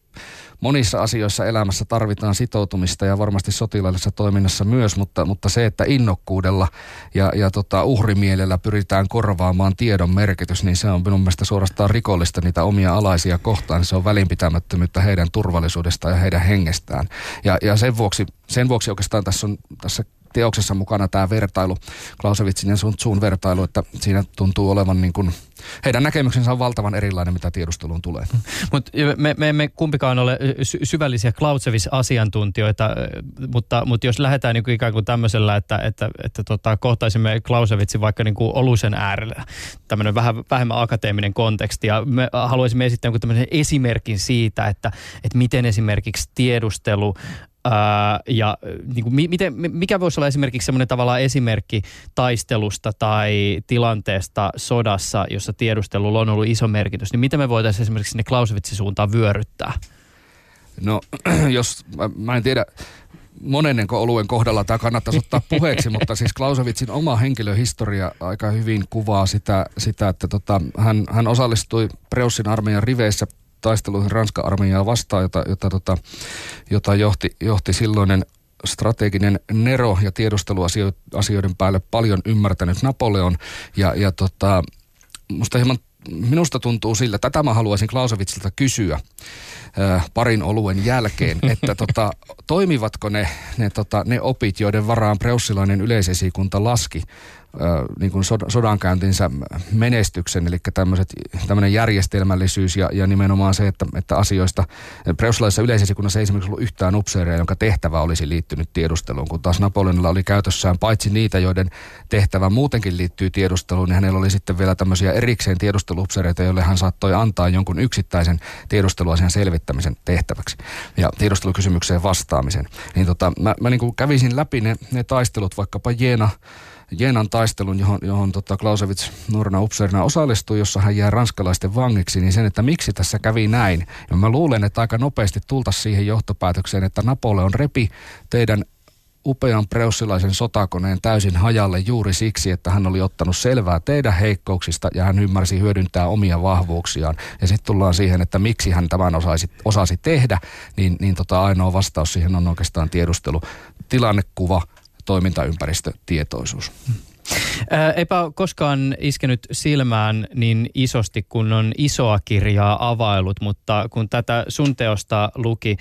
monissa asioissa elämässä tarvitaan sitoutumista ja varmasti sotilaallisessa toiminnassa myös, mutta, mutta se, että innokkuudella ja, ja tota, uhrimielellä pyritään korvaamaan tiedon merkitys, niin se on minun mielestä suorastaan rikollista niitä omia alaisia kohtaan. Se on välinpitämättömyyttä heidän turvallisuudestaan ja heidän hengestään. Ja, ja sen, vuoksi, sen vuoksi oikeastaan tässä on tässä teoksessa mukana tämä vertailu, Clausewitzin ja Sun Tsun vertailu, että siinä tuntuu olevan niin kuin, heidän näkemyksensä on valtavan erilainen, mitä tiedusteluun tulee. Mut me, me emme kumpikaan ole sy- syvällisiä Clausewitz-asiantuntijoita, mutta, mutta jos lähdetään niin kuin ikään kuin tämmöisellä, että, että, että tota, kohtaisimme Clausewitzin vaikka niin kuin olusen äärellä, tämmöinen vähän vähemmän akateeminen konteksti, ja me haluaisimme esittää tämmöisen esimerkin siitä, että, että miten esimerkiksi tiedustelu Ää, ja niin kuin, miten, mikä voisi olla esimerkiksi semmoinen tavallaan esimerkki taistelusta tai tilanteesta sodassa, jossa tiedustelulla on ollut iso merkitys, niin miten me voitaisiin esimerkiksi sinne Clausewitzin suuntaan vyöryttää? No, [CLEARS THROAT] jos, mä, en tiedä, monennenko oluen kohdalla tämä kannattaisi ottaa puheeksi, [LAUGHS] mutta siis Clausewitzin oma henkilöhistoria aika hyvin kuvaa sitä, sitä että tota, hän, hän osallistui Preussin armeijan riveissä taisteluihin Ranskan armeijaa vastaan, jota, jota, tota, jota johti, johti silloinen strateginen Nero ja tiedusteluasioiden päälle paljon ymmärtänyt Napoleon. Ja, ja tota, musta hieman, minusta tuntuu sillä, tätä mä haluaisin Clausewitzilta kysyä äh, parin oluen jälkeen, [LAUGHS] että tota, toimivatko ne, ne, tota, ne opit, joiden varaan preussilainen yleisesikunta laski niin kuin sodankäyntinsä menestyksen, eli tämmöinen järjestelmällisyys ja, ja nimenomaan se, että, että asioista, preussilaisessa yleisesikunnassa ei esimerkiksi ollut yhtään upseeria, jonka tehtävä olisi liittynyt tiedusteluun, kun taas Napoleonilla oli käytössään paitsi niitä, joiden tehtävä muutenkin liittyy tiedusteluun, niin hänellä oli sitten vielä tämmöisiä erikseen tiedusteluupseereita, joille hän saattoi antaa jonkun yksittäisen tiedusteluasian selvittämisen tehtäväksi ja tiedustelukysymykseen vastaamisen. Niin tota, mä, mä niin kuin kävisin läpi ne, ne taistelut, vaikkapa Jeena, Jenan taistelun, johon, johon tota Clausewitz nuorena upseerina osallistui, jossa hän jää ranskalaisten vangiksi, niin sen, että miksi tässä kävi näin. Ja mä luulen, että aika nopeasti tulta siihen johtopäätökseen, että Napoleon repi teidän upean preussilaisen sotakoneen täysin hajalle juuri siksi, että hän oli ottanut selvää teidän heikkouksista ja hän ymmärsi hyödyntää omia vahvuuksiaan. Ja sitten tullaan siihen, että miksi hän tämän osasi, osasi tehdä, niin, niin tota ainoa vastaus siihen on oikeastaan tiedustelu, tilannekuva, toimintaympäristö, Eipä koskaan iskenyt silmään niin isosti, kun on isoa kirjaa availut, mutta kun tätä sun teosta luki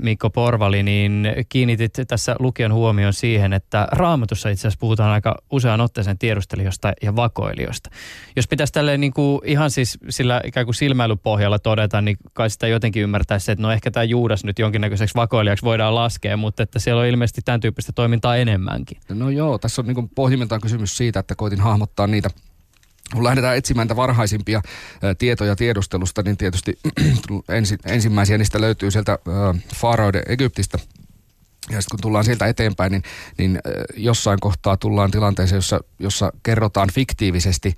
Mikko Porvali, niin kiinnitit tässä lukion huomioon siihen, että raamatussa itse asiassa puhutaan aika usean otteeseen tiedustelijoista ja vakoilijoista. Jos pitäisi tälleen niin kuin ihan siis sillä ikään kuin silmäilypohjalla todeta, niin kai sitä jotenkin ymmärtäisi, että no ehkä tämä Juudas nyt jonkinnäköiseksi vakoilijaksi voidaan laskea, mutta että siellä on ilmeisesti tämän tyyppistä toimintaa enemmänkin. No joo, tässä on niin pohjimmiltaan kysymys siitä, että koitin hahmottaa niitä kun lähdetään etsimään niitä varhaisimpia tietoja tiedustelusta, niin tietysti [CLEARS THROAT] ensi, ensimmäisiä niistä löytyy sieltä ä, Faaroiden Egyptistä. Ja sitten kun tullaan sieltä eteenpäin, niin, niin jossain kohtaa tullaan tilanteeseen, jossa, jossa kerrotaan fiktiivisesti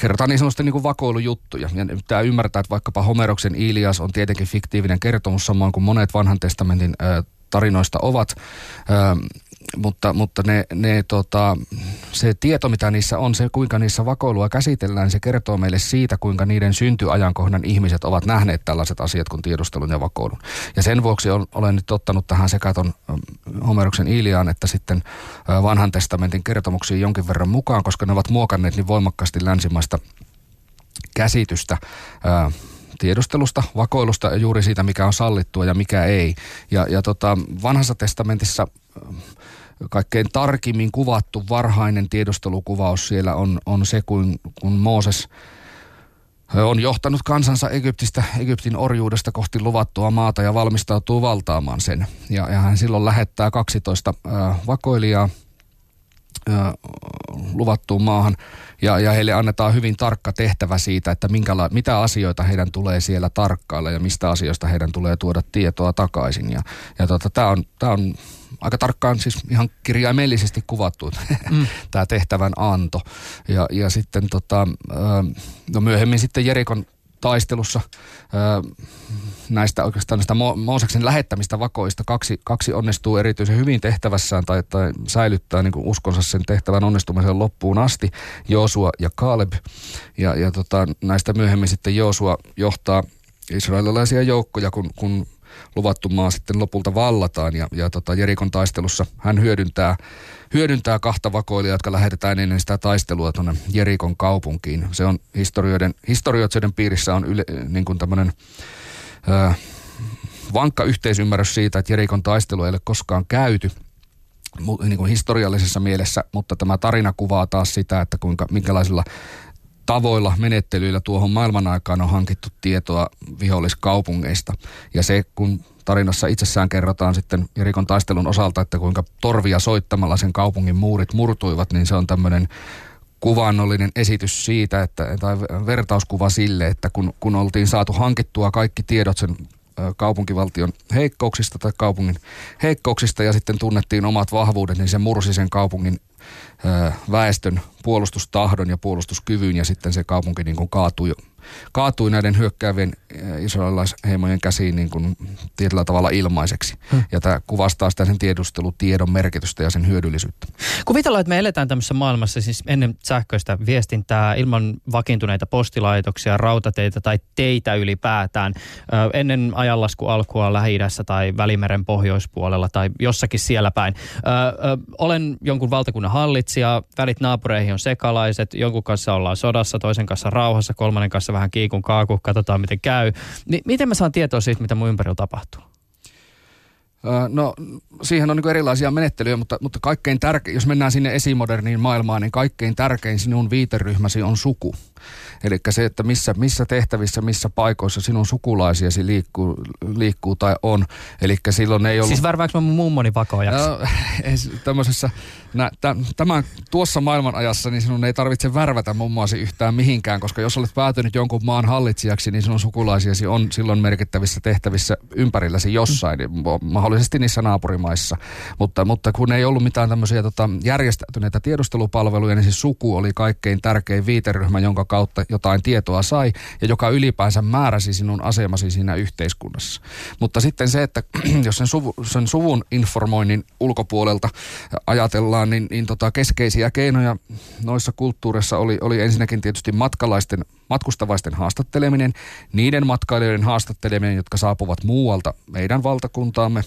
kerrotaan niin sanotusti niin kuin vakoilujuttuja. Ja pitää ymmärtää, että vaikkapa Homeroksen Ilias on tietenkin fiktiivinen kertomus, samoin kuin monet vanhan testamentin tarinoista ovat mutta, mutta ne, ne tota, se tieto, mitä niissä on, se kuinka niissä vakoilua käsitellään, se kertoo meille siitä, kuinka niiden syntyajankohdan ihmiset ovat nähneet tällaiset asiat kuin tiedustelun ja vakoilun. Ja sen vuoksi on, olen nyt ottanut tähän sekaton Homeroksen Iliaan, että sitten vanhan testamentin kertomuksiin jonkin verran mukaan, koska ne ovat muokanneet niin voimakkaasti länsimaista käsitystä ää, tiedustelusta, vakoilusta ja juuri siitä, mikä on sallittua ja mikä ei. Ja, ja tota, vanhassa testamentissa kaikkein tarkimmin kuvattu varhainen tiedustelukuvaus siellä on, on se, kun, kun Mooses on johtanut kansansa Egyptistä, Egyptin orjuudesta kohti luvattua maata ja valmistautuu valtaamaan sen. Ja, ja hän silloin lähettää 12 äh, vakoilijaa luvattuun maahan ja, ja heille annetaan hyvin tarkka tehtävä siitä, että minkäla- mitä asioita heidän tulee siellä tarkkailla ja mistä asioista heidän tulee tuoda tietoa takaisin. Ja, ja tota, tämä on, tää on aika tarkkaan siis ihan kirjaimellisesti kuvattu mm. [LAUGHS] tämä tehtävän anto. Ja, ja sitten tota, no myöhemmin sitten Jerikon taistelussa näistä oikeastaan näistä Mo- Mooseksen lähettämistä vakoista kaksi, kaksi onnistuu erityisen hyvin tehtävässään tai, tai säilyttää niin kuin uskonsa sen tehtävän onnistumisen loppuun asti, Joosua ja Kaleb. Ja, ja tota, näistä myöhemmin sitten Joosua johtaa israelilaisia joukkoja, kun, kun luvattu maa sitten lopulta vallataan. Ja, ja tota Jerikon taistelussa hän hyödyntää, hyödyntää kahta vakoilijaa, jotka lähetetään ennen sitä taistelua tuonne Jerikon kaupunkiin. Se on historioiden, historioiden piirissä on yle, niin kuin tämmöinen vankka yhteisymmärrys siitä, että Jerikon taistelu ei ole koskaan käyty niin kuin historiallisessa mielessä, mutta tämä tarina kuvaa taas sitä, että kuinka, minkälaisilla tavoilla, menettelyillä tuohon maailman aikaan on hankittu tietoa viholliskaupungeista. Ja se, kun tarinassa itsessään kerrotaan sitten Jerikon taistelun osalta, että kuinka torvia soittamalla sen kaupungin muurit murtuivat, niin se on tämmöinen kuvannollinen esitys siitä, että, tai vertauskuva sille, että kun, kun oltiin saatu hankittua kaikki tiedot sen kaupunkivaltion heikkouksista tai kaupungin heikkouksista ja sitten tunnettiin omat vahvuudet, niin se mursi sen kaupungin väestön puolustustahdon ja puolustuskyvyn ja sitten se kaupunki niin kuin kaatui kaatui näiden hyökkäävien israelilaisheimojen käsiin niin kuin tietyllä tavalla ilmaiseksi. Hmm. Ja tämä kuvastaa sitä sen tiedustelutiedon merkitystä ja sen hyödyllisyyttä. Kuvitellaan, että me eletään tämmöisessä maailmassa siis ennen sähköistä viestintää, ilman vakiintuneita postilaitoksia, rautateitä tai teitä ylipäätään. Ennen ajanlasku alkua lähi tai Välimeren pohjoispuolella tai jossakin siellä päin. Ö, ö, olen jonkun valtakunnan hallitsija, välit naapureihin on sekalaiset, jonkun kanssa ollaan sodassa, toisen kanssa rauhassa, kolmannen kanssa vähän kiikun kaaku, katsotaan miten käy. Niin miten mä saan tietoa siitä, mitä mun ympärillä tapahtuu? No siihen on niin erilaisia menettelyjä, mutta, mutta kaikkein tärkein, jos mennään sinne esimoderniin maailmaan, niin kaikkein tärkein sinun viiteryhmäsi on suku. Eli se, että missä, missä tehtävissä, missä paikoissa sinun sukulaisiasi liikkuu, liikkuu tai on. Eli silloin ei ollut... Siis värvääkö mä mun mummoni vakoajaksi? No, [LAUGHS] tämmöisessä, nä, tämän, tuossa maailmanajassa niin sinun ei tarvitse värvätä mummoasi yhtään mihinkään, koska jos olet päätynyt jonkun maan hallitsijaksi, niin sinun sukulaisiasi on silloin merkittävissä tehtävissä ympärilläsi jossain, mm. mahdollisesti niissä naapurimaissa. Mutta, mutta kun ei ollut mitään tämmöisiä tota, järjestäytyneitä tiedustelupalveluja, niin siis suku oli kaikkein tärkein viiteryhmä, jonka kautta jotain tietoa sai ja joka ylipäänsä määräsi sinun asemasi siinä yhteiskunnassa. Mutta sitten se, että [CLEARS THROAT] jos sen, suvu, sen suvun informoinnin ulkopuolelta ajatellaan, niin, niin tota keskeisiä keinoja noissa kulttuureissa oli, oli ensinnäkin tietysti matkalaisten, matkustavaisten haastatteleminen, niiden matkailijoiden haastatteleminen, jotka saapuvat muualta meidän valtakuntaamme,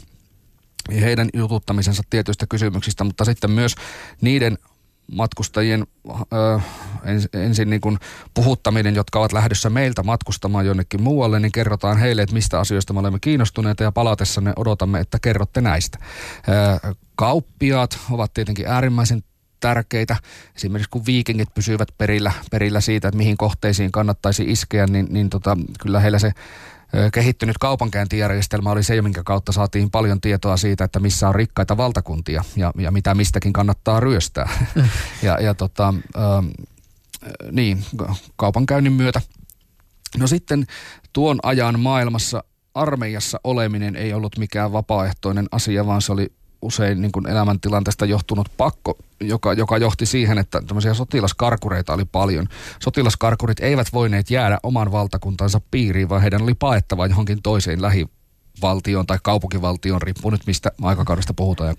heidän jututtamisensa tietyistä kysymyksistä, mutta sitten myös niiden matkustajien ö, ensin niin kuin puhuttaminen, jotka ovat lähdössä meiltä matkustamaan jonnekin muualle, niin kerrotaan heille, että mistä asioista me olemme kiinnostuneita ja palatessa ne odotamme, että kerrotte näistä. Ö, kauppiaat ovat tietenkin äärimmäisen tärkeitä. Esimerkiksi kun viikingit pysyvät perillä, perillä siitä, että mihin kohteisiin kannattaisi iskeä, niin, niin tota, kyllä heillä se kehittynyt kaupankäyntijärjestelmä oli se, minkä kautta saatiin paljon tietoa siitä, että missä on rikkaita valtakuntia ja, ja mitä mistäkin kannattaa ryöstää. Mm. ja, ja tota, äh, niin, kaupankäynnin myötä. No sitten tuon ajan maailmassa armeijassa oleminen ei ollut mikään vapaaehtoinen asia, vaan se oli usein niin kuin elämäntilanteesta johtunut pakko, joka, joka johti siihen, että tämmöisiä sotilaskarkureita oli paljon. Sotilaskarkurit eivät voineet jäädä oman valtakuntansa piiriin, vaan heidän oli paettava johonkin toiseen lähivaltioon tai kaupunkivaltioon, riippuu nyt mistä aikakaudesta puhutaan.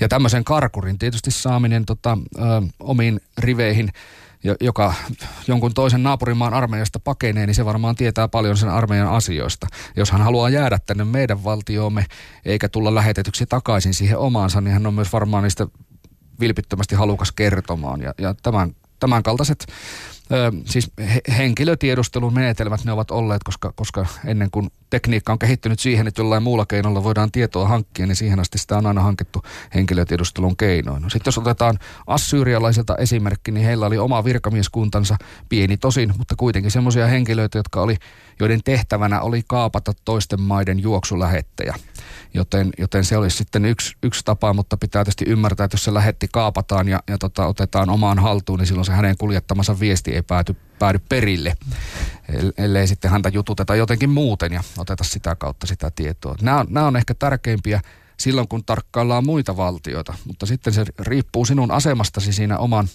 Ja tämmöisen karkurin tietysti saaminen tota, ö, omiin riveihin – joka jonkun toisen naapurimaan armeijasta pakenee, niin se varmaan tietää paljon sen armeijan asioista. Jos hän haluaa jäädä tänne meidän valtioomme eikä tulla lähetetyksi takaisin siihen omaansa, niin hän on myös varmaan niistä vilpittömästi halukas kertomaan. Ja, ja tämän, tämän kaltaiset Ö, siis he, henkilötiedustelun menetelmät ne ovat olleet, koska, koska ennen kuin tekniikka on kehittynyt siihen, että jollain muulla keinolla voidaan tietoa hankkia, niin siihen asti sitä on aina hankittu henkilötiedustelun keinoin. No, sitten jos otetaan assyrialaisilta esimerkki, niin heillä oli oma virkamieskuntansa, pieni tosin, mutta kuitenkin semmoisia henkilöitä, jotka oli, joiden tehtävänä oli kaapata toisten maiden juoksulähettejä. Joten, joten se olisi sitten yksi, yksi tapa, mutta pitää tietysti ymmärtää, että jos se lähetti kaapataan ja, ja tota, otetaan omaan haltuun, niin silloin se hänen kuljettamansa viesti ei pääty, päädy perille, ellei sitten häntä jututeta jotenkin muuten ja oteta sitä kautta sitä tietoa. Nämä, nämä on ehkä tärkeimpiä silloin, kun tarkkaillaan muita valtioita, mutta sitten se riippuu sinun asemastasi siinä oman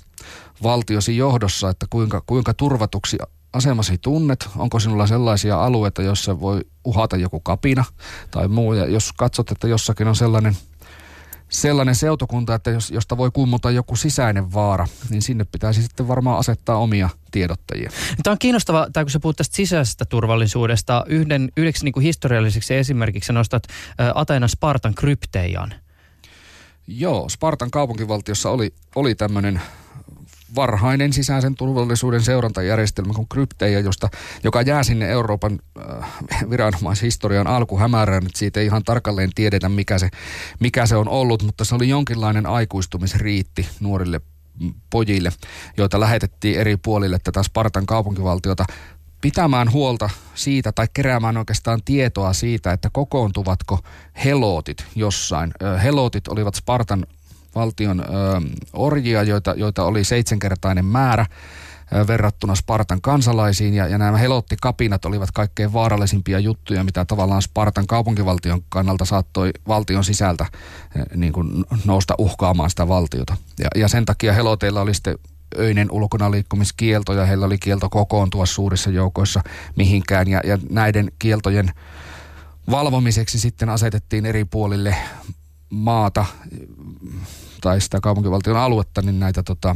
valtiosi johdossa, että kuinka, kuinka turvatuksi asemasi tunnet, onko sinulla sellaisia alueita, joissa voi uhata joku kapina tai muu. Ja jos katsot, että jossakin on sellainen, sellainen seutokunta, että jos, josta voi kummuta joku sisäinen vaara, niin sinne pitäisi sitten varmaan asettaa omia tiedottajia. Tämä on kiinnostava, tai kun sä puhut tästä sisäisestä turvallisuudesta, yhden, yhdeksi niin kuin historialliseksi esimerkiksi nostat ä, Atenan Spartan krypteijan. Joo, Spartan kaupunkivaltiossa oli, oli tämmöinen varhainen sisäisen turvallisuuden seurantajärjestelmä kuin krypteja, josta, joka jää sinne Euroopan äh, viranomaishistorian alkuhämärään. Että siitä ei ihan tarkalleen tiedetä, mikä se, mikä se on ollut, mutta se oli jonkinlainen aikuistumisriitti nuorille pojille, joita lähetettiin eri puolille tätä Spartan kaupunkivaltiota pitämään huolta siitä tai keräämään oikeastaan tietoa siitä, että kokoontuvatko helotit jossain. Helotit olivat Spartan valtion ö, orjia, joita, joita oli seitsemänkertainen määrä ö, verrattuna Spartan kansalaisiin. Ja, ja nämä helottikapinat olivat kaikkein vaarallisimpia juttuja, mitä tavallaan Spartan kaupunkivaltion kannalta saattoi valtion sisältä niin kuin nousta uhkaamaan sitä valtiota. Ja, ja sen takia heloteilla oli sitten öinen ulkonaliikkumiskielto ja heillä oli kielto kokoontua suurissa joukoissa mihinkään. Ja, ja näiden kieltojen valvomiseksi sitten asetettiin eri puolille maata tai sitä kaupunkivaltion aluetta, niin näitä tota,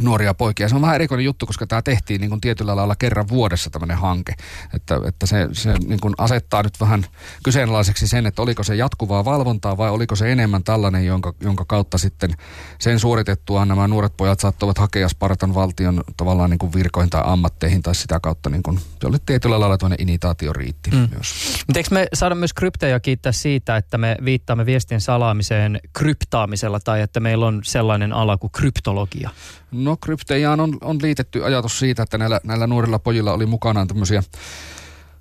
nuoria poikia. Se on vähän erikoinen juttu, koska tämä tehtiin niin kuin tietyllä lailla kerran vuodessa tämmöinen hanke. Että, että se, se niin kuin asettaa nyt vähän kyseenalaiseksi sen, että oliko se jatkuvaa valvontaa vai oliko se enemmän tällainen, jonka, jonka kautta sitten sen suoritettua nämä nuoret pojat saattavat hakea Spartan valtion tavallaan niin kuin virkoihin tai ammatteihin tai sitä kautta niin kuin, se oli tietyllä lailla tämmöinen initaatio riitti mm. myös. Mutta eikö me saada myös krypteja kiittää siitä, että me viittaamme viestien salaamiseen kryptaamisella tai että meillä on sellainen ala kuin kryptologia? No kryptejaan on, on liitetty ajatus siitä, että näillä, näillä nuorilla pojilla oli mukanaan tämmöisiä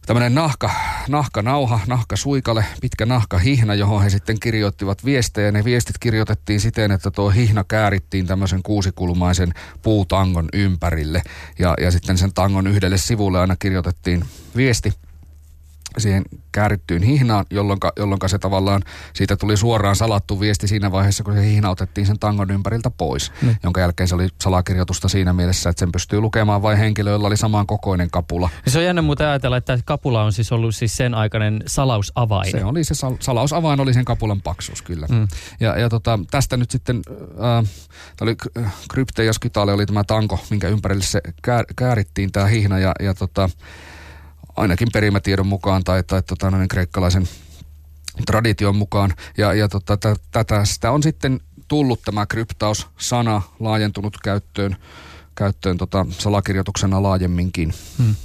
tämmöinen nahka, nahkanauha, nahkasuikale, pitkä nahkahihna, johon he sitten kirjoittivat viestejä. Ne viestit kirjoitettiin siten, että tuo hihna käärittiin tämmöisen kuusikulmaisen puutangon ympärille. Ja, ja sitten sen tangon yhdelle sivulle aina kirjoitettiin viesti – siihen käärittyyn hihnaan, jolloin, jolloin se tavallaan siitä tuli suoraan salattu viesti siinä vaiheessa, kun se hihna otettiin sen tangon ympäriltä pois. Mm. Jonka jälkeen se oli salakirjoitusta siinä mielessä, että sen pystyy lukemaan vain henkilö, jolla oli saman kokoinen kapula. Se on jännä muuten ajatella, että kapula on siis ollut siis sen aikainen salausavain. Se oli se sal- salausavain, oli sen kapulan paksuus kyllä. Mm. Ja, ja tota, tästä nyt sitten, äh, oli Krypte ja Skytale oli tämä tanko, minkä ympärille se kär, käärittiin tämä hihna ja, ja tota, ainakin perimätiedon mukaan tai, tai tota, noin kreikkalaisen tradition mukaan. Ja, ja tota, tätä, sitä on sitten tullut tämä kryptaus-sana laajentunut käyttöön, käyttöön tota, salakirjoituksena laajemminkin. Hmm.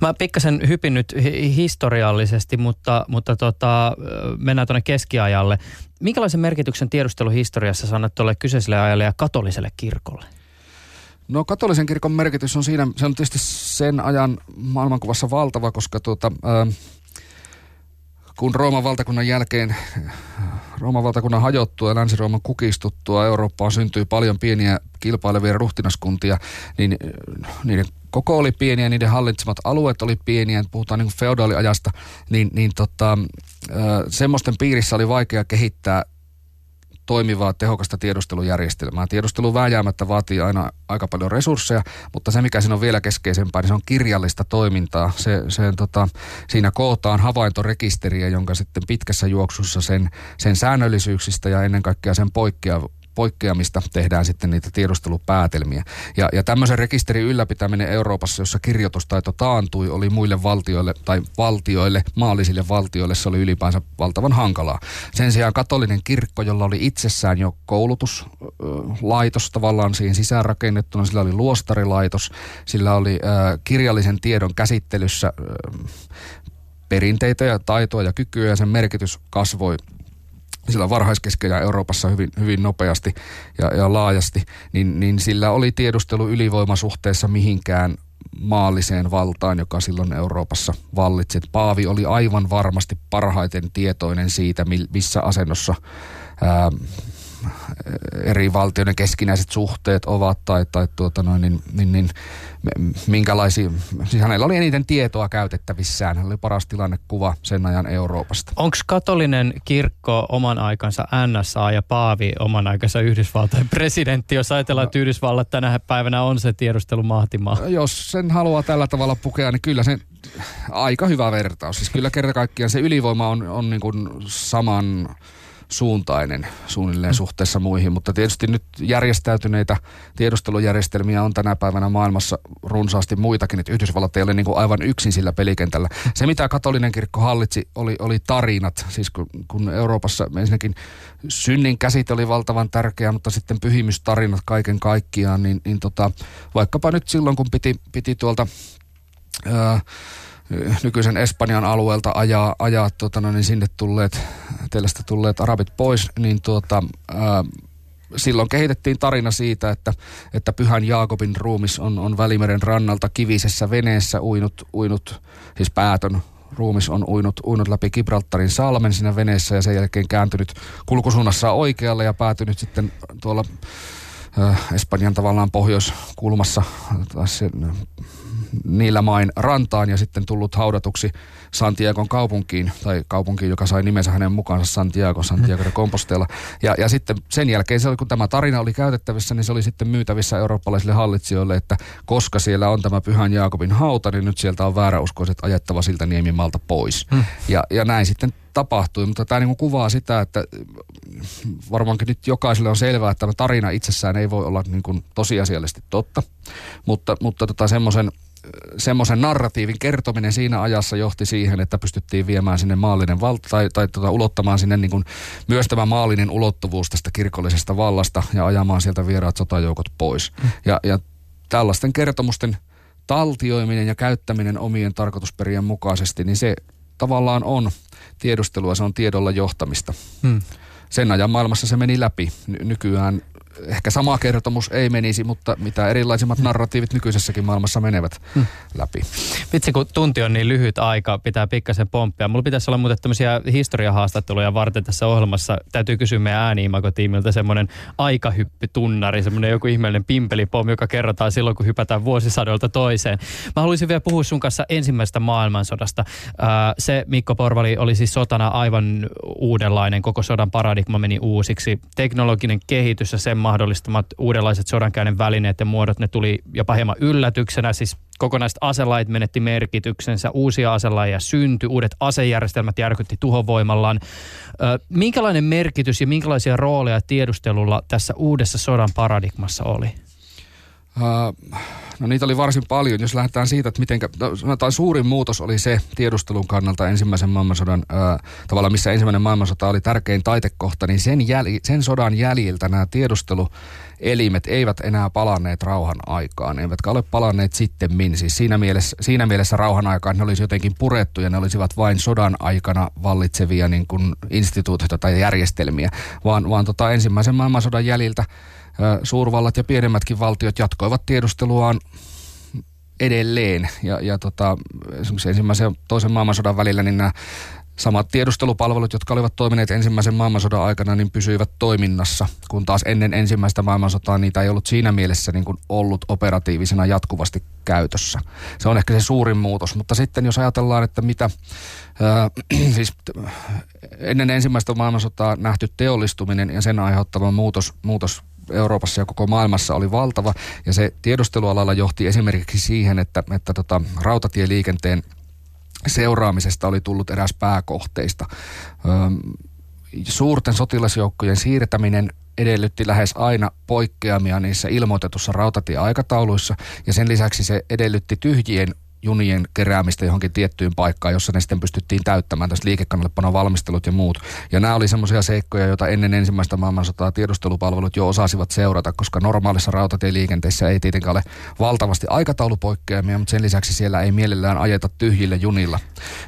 Mä pikkasen hypin nyt historiallisesti, mutta, mutta tota, mennään tuonne keskiajalle. Minkälaisen merkityksen tiedusteluhistoriassa sanot tuolle kyseiselle ajalle ja katoliselle kirkolle? No katolisen kirkon merkitys on siinä, se on tietysti sen ajan maailmankuvassa valtava, koska tuota, ää, kun Rooman valtakunnan jälkeen, Rooman valtakunnan hajottua ja Länsi-Rooman kukistuttua Eurooppaan syntyi paljon pieniä kilpailevia ruhtinaskuntia, niin niiden koko oli pieniä, niiden hallitsemat alueet oli pieniä, puhutaan niin feodaaliajasta, niin, niin tota, semmoisten piirissä oli vaikea kehittää toimivaa, tehokasta tiedustelujärjestelmää. Tiedustelu vääjäämättä vaatii aina aika paljon resursseja, mutta se mikä siinä on vielä keskeisempää, niin se on kirjallista toimintaa. Se, se, tota, siinä kootaan havaintorekisteriä, jonka sitten pitkässä juoksussa sen, sen säännöllisyyksistä ja ennen kaikkea sen poikkea, poikkeamista tehdään sitten niitä tiedustelupäätelmiä. Ja, ja tämmöisen rekisterin ylläpitäminen Euroopassa, jossa kirjoitustaito taantui, oli muille valtioille tai valtioille, maallisille valtioille, se oli ylipäänsä valtavan hankalaa. Sen sijaan katolinen kirkko, jolla oli itsessään jo koulutuslaitos tavallaan siihen sisään rakennettuna, sillä oli luostarilaitos, sillä oli äh, kirjallisen tiedon käsittelyssä äh, perinteitä ja taitoa ja kykyä ja sen merkitys kasvoi sillä varhaiskeskellä Euroopassa hyvin, hyvin nopeasti ja, ja laajasti, niin, niin sillä oli tiedustelu ylivoimasuhteessa mihinkään maalliseen valtaan, joka silloin Euroopassa vallitsi. Paavi oli aivan varmasti parhaiten tietoinen siitä, missä asennossa ää, eri valtioiden keskinäiset suhteet ovat tai, tai tuota noin, niin, niin, niin, minkälaisia, siis hänellä oli eniten tietoa käytettävissään, hän oli paras tilannekuva sen ajan Euroopasta. Onko katolinen kirkko oman aikansa NSA ja Paavi oman aikansa Yhdysvaltain presidentti, jos ajatellaan, että Yhdysvallat tänä päivänä on se tiedustelumahtimaa? Jos sen haluaa tällä tavalla pukea, niin kyllä se aika hyvä vertaus. Siis kyllä kerta kaikkiaan se ylivoima on, on niin kuin saman suuntainen suunnilleen mm. suhteessa muihin, mutta tietysti nyt järjestäytyneitä tiedustelujärjestelmiä on tänä päivänä maailmassa runsaasti muitakin, että Yhdysvallat ei ole niin kuin aivan yksin sillä pelikentällä. Se, mitä katolinen kirkko hallitsi, oli, oli tarinat, siis kun, kun Euroopassa ensinnäkin synnin käsite oli valtavan tärkeä, mutta sitten pyhimystarinat kaiken kaikkiaan, niin, niin tota, vaikkapa nyt silloin, kun piti, piti tuolta... Ää, nykyisen Espanjan alueelta ajaa, ajaa tota, no, niin sinne tulleet, teillestä tulleet arabit pois, niin tuota, ää, silloin kehitettiin tarina siitä, että, että Pyhän Jaakobin ruumis on, on Välimeren rannalta kivisessä veneessä uinut, uinut siis päätön ruumis on uinut, uinut läpi Gibraltarin salmen siinä veneessä ja sen jälkeen kääntynyt kulkusuunnassa oikealle ja päätynyt sitten tuolla Espanjan tavallaan pohjoiskulmassa niillä main rantaan ja sitten tullut haudatuksi Santiagon kaupunkiin, tai kaupunkiin, joka sai nimensä hänen mukaansa Santiago, Santiago de Compostela. Ja, ja sitten sen jälkeen, se oli, kun tämä tarina oli käytettävissä, niin se oli sitten myytävissä eurooppalaisille hallitsijoille, että koska siellä on tämä Pyhän Jaakobin hauta, niin nyt sieltä on vääräuskoiset ajettava siltä Niemimalta pois. Hmm. Ja, ja näin sitten tapahtui, mutta tämä niin kuvaa sitä, että varmaankin nyt jokaiselle on selvää, että tämä tarina itsessään ei voi olla niin kuin tosiasiallisesti totta, mutta, mutta tota semmoisen semmoisen narratiivin kertominen siinä ajassa johti siihen, että pystyttiin viemään sinne maallinen valta tai, tai tota, ulottamaan sinne niin kuin myös tämä maallinen ulottuvuus tästä kirkollisesta vallasta ja ajamaan sieltä vieraat sotajoukot pois. Mm. Ja, ja tällaisten kertomusten taltioiminen ja käyttäminen omien tarkoitusperien mukaisesti, niin se tavallaan on tiedustelua, se on tiedolla johtamista. Hmm. Sen ajan maailmassa se meni läpi. Nykyään ehkä sama kertomus ei menisi, mutta mitä erilaisimmat narratiivit nykyisessäkin maailmassa menevät hmm. läpi. Vitsi, kun tunti on niin lyhyt aika, pitää pikkasen pomppia. Mulla pitäisi olla muuten tämmöisiä historiahaastatteluja varten tässä ohjelmassa. Täytyy kysyä meidän ääni tiimiltä semmoinen aikahyppytunnari, semmoinen joku ihmeellinen pimpelipom, joka kerrotaan silloin, kun hypätään vuosisadolta toiseen. Mä haluaisin vielä puhua sun kanssa ensimmäisestä maailmansodasta. Se Mikko Porvali oli siis sotana aivan uudenlainen, koko sodan paradigma meni uusiksi. Teknologinen kehitys ja sen mahdollistamat uudenlaiset sodankäynnin välineet ja muodot, ne tuli jopa hieman yllätyksenä. Siis kokonaiset aselait menetti merkityksensä, uusia aselajeja syntyi, uudet asejärjestelmät järkytti tuhovoimallaan. Minkälainen merkitys ja minkälaisia rooleja tiedustelulla tässä uudessa sodan paradigmassa oli? Uh, no niitä oli varsin paljon. Jos lähdetään siitä, että miten, no, tai suurin muutos oli se tiedustelun kannalta ensimmäisen maailmansodan, uh, tavallaan missä ensimmäinen maailmansota oli tärkein taitekohta, niin sen, jäl, sen sodan jäljiltä nämä tiedusteluelimet eivät enää palanneet rauhan aikaan, eivätkä ole palanneet sitten. Siis siinä mielessä, siinä mielessä rauhan aikaan ne olisi jotenkin purettu ja ne olisivat vain sodan aikana vallitsevia niin kuin instituutioita tai järjestelmiä, vaan, vaan tota ensimmäisen maailmansodan jäljiltä suurvallat ja pienemmätkin valtiot jatkoivat tiedusteluaan edelleen. Ja, ja tota, esimerkiksi ensimmäisen ja toisen maailmansodan välillä niin nämä samat tiedustelupalvelut, jotka olivat toimineet ensimmäisen maailmansodan aikana, niin pysyivät toiminnassa, kun taas ennen ensimmäistä maailmansotaa niitä ei ollut siinä mielessä niin kuin ollut operatiivisena jatkuvasti käytössä. Se on ehkä se suurin muutos, mutta sitten jos ajatellaan, että mitä ää, [CLEARS THROAT] siis ennen ensimmäistä maailmansotaa nähty teollistuminen ja sen aiheuttama muutos, muutos Euroopassa ja koko maailmassa oli valtava. Ja se tiedustelualalla johti esimerkiksi siihen, että, että tota, rautatieliikenteen seuraamisesta oli tullut eräs pääkohteista. Öö, suurten sotilasjoukkojen siirtäminen edellytti lähes aina poikkeamia niissä ilmoitetussa rautatieaikatauluissa ja sen lisäksi se edellytti tyhjien junien keräämistä johonkin tiettyyn paikkaan, jossa ne sitten pystyttiin täyttämään tässä liikekannallepano valmistelut ja muut. Ja nämä oli semmoisia seikkoja, joita ennen ensimmäistä maailmansotaa tiedustelupalvelut jo osasivat seurata, koska normaalissa rautatieliikenteessä ei tietenkään ole valtavasti aikataulupoikkeamia, mutta sen lisäksi siellä ei mielellään ajeta tyhjillä junilla.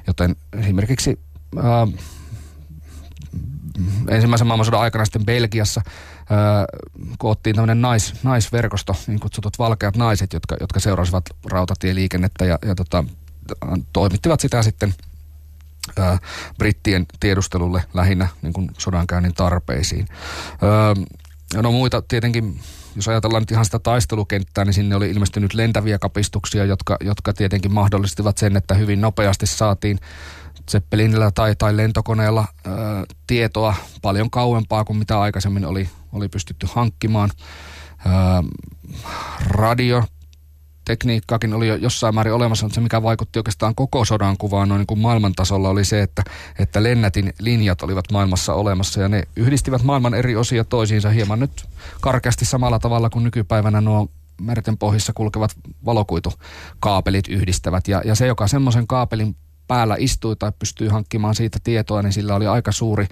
Joten esimerkiksi ää, ensimmäisen maailmansodan aikana sitten Belgiassa koottiin tämmöinen nais, naisverkosto, niin kutsutut valkeat naiset, jotka, jotka seurasivat rautatieliikennettä ja, ja tota, toimittivat sitä sitten ää, brittien tiedustelulle lähinnä niin kuin sodankäynnin tarpeisiin. Ää, no muita tietenkin jos ajatellaan nyt ihan sitä taistelukenttää, niin sinne oli ilmestynyt lentäviä kapistuksia, jotka, jotka tietenkin mahdollistivat sen, että hyvin nopeasti saatiin Zeppelinillä tai, tai lentokoneella ää, tietoa paljon kauempaa kuin mitä aikaisemmin oli, oli pystytty hankkimaan. Ää, radio, tekniikkaakin oli jo jossain määrin olemassa, mutta se mikä vaikutti oikeastaan koko sodan kuvaan noin niin kuin maailman tasolla oli se, että, että lennätin linjat olivat maailmassa olemassa ja ne yhdistivät maailman eri osia toisiinsa hieman nyt karkeasti samalla tavalla kuin nykypäivänä nuo merten pohjissa kulkevat valokuitukaapelit yhdistävät. Ja, ja se, joka semmoisen kaapelin päällä istui tai pystyy hankkimaan siitä tietoa, niin sillä oli aika suuri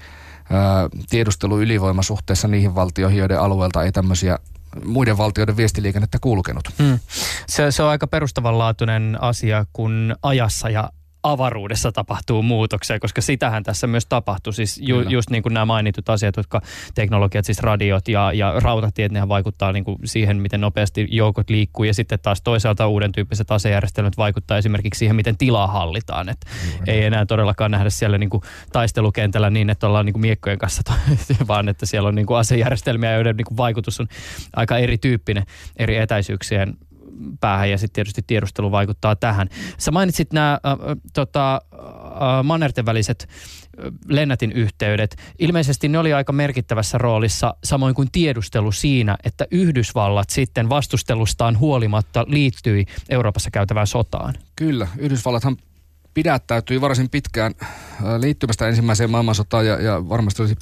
tiedusteluylivoima suhteessa niihin valtioihin, joiden alueelta ei tämmöisiä muiden valtioiden viestiliikennettä kulkenut. Hmm. Se, se on aika perustavanlaatuinen asia, kun ajassa ja avaruudessa tapahtuu muutoksia, koska sitähän tässä myös tapahtuu. Siis ju, just niin kuin nämä mainitut asiat, jotka teknologiat, siis radiot ja, ja rautatiet, nehän vaikuttaa niin kuin siihen, miten nopeasti joukot liikkuu. Ja sitten taas toisaalta uuden tyyppiset asejärjestelmät vaikuttaa esimerkiksi siihen, miten tilaa hallitaan. Et ei enää todellakaan nähdä siellä niin kuin taistelukentällä niin, että ollaan niin kuin miekkojen kanssa, [LAUGHS] vaan että siellä on niin kuin asejärjestelmiä, joiden niin kuin vaikutus on aika erityyppinen eri etäisyyksien päähän ja sitten tietysti tiedustelu vaikuttaa tähän. Sä mainitsit nämä äh, tota, äh, mannerten väliset lennätin yhteydet. Ilmeisesti ne oli aika merkittävässä roolissa, samoin kuin tiedustelu siinä, että Yhdysvallat sitten vastustelustaan huolimatta liittyi Euroopassa käytävään sotaan. Kyllä, Yhdysvallathan pidättäytyi varsin pitkään liittymästä ensimmäiseen maailmansotaan ja, ja varmasti olisi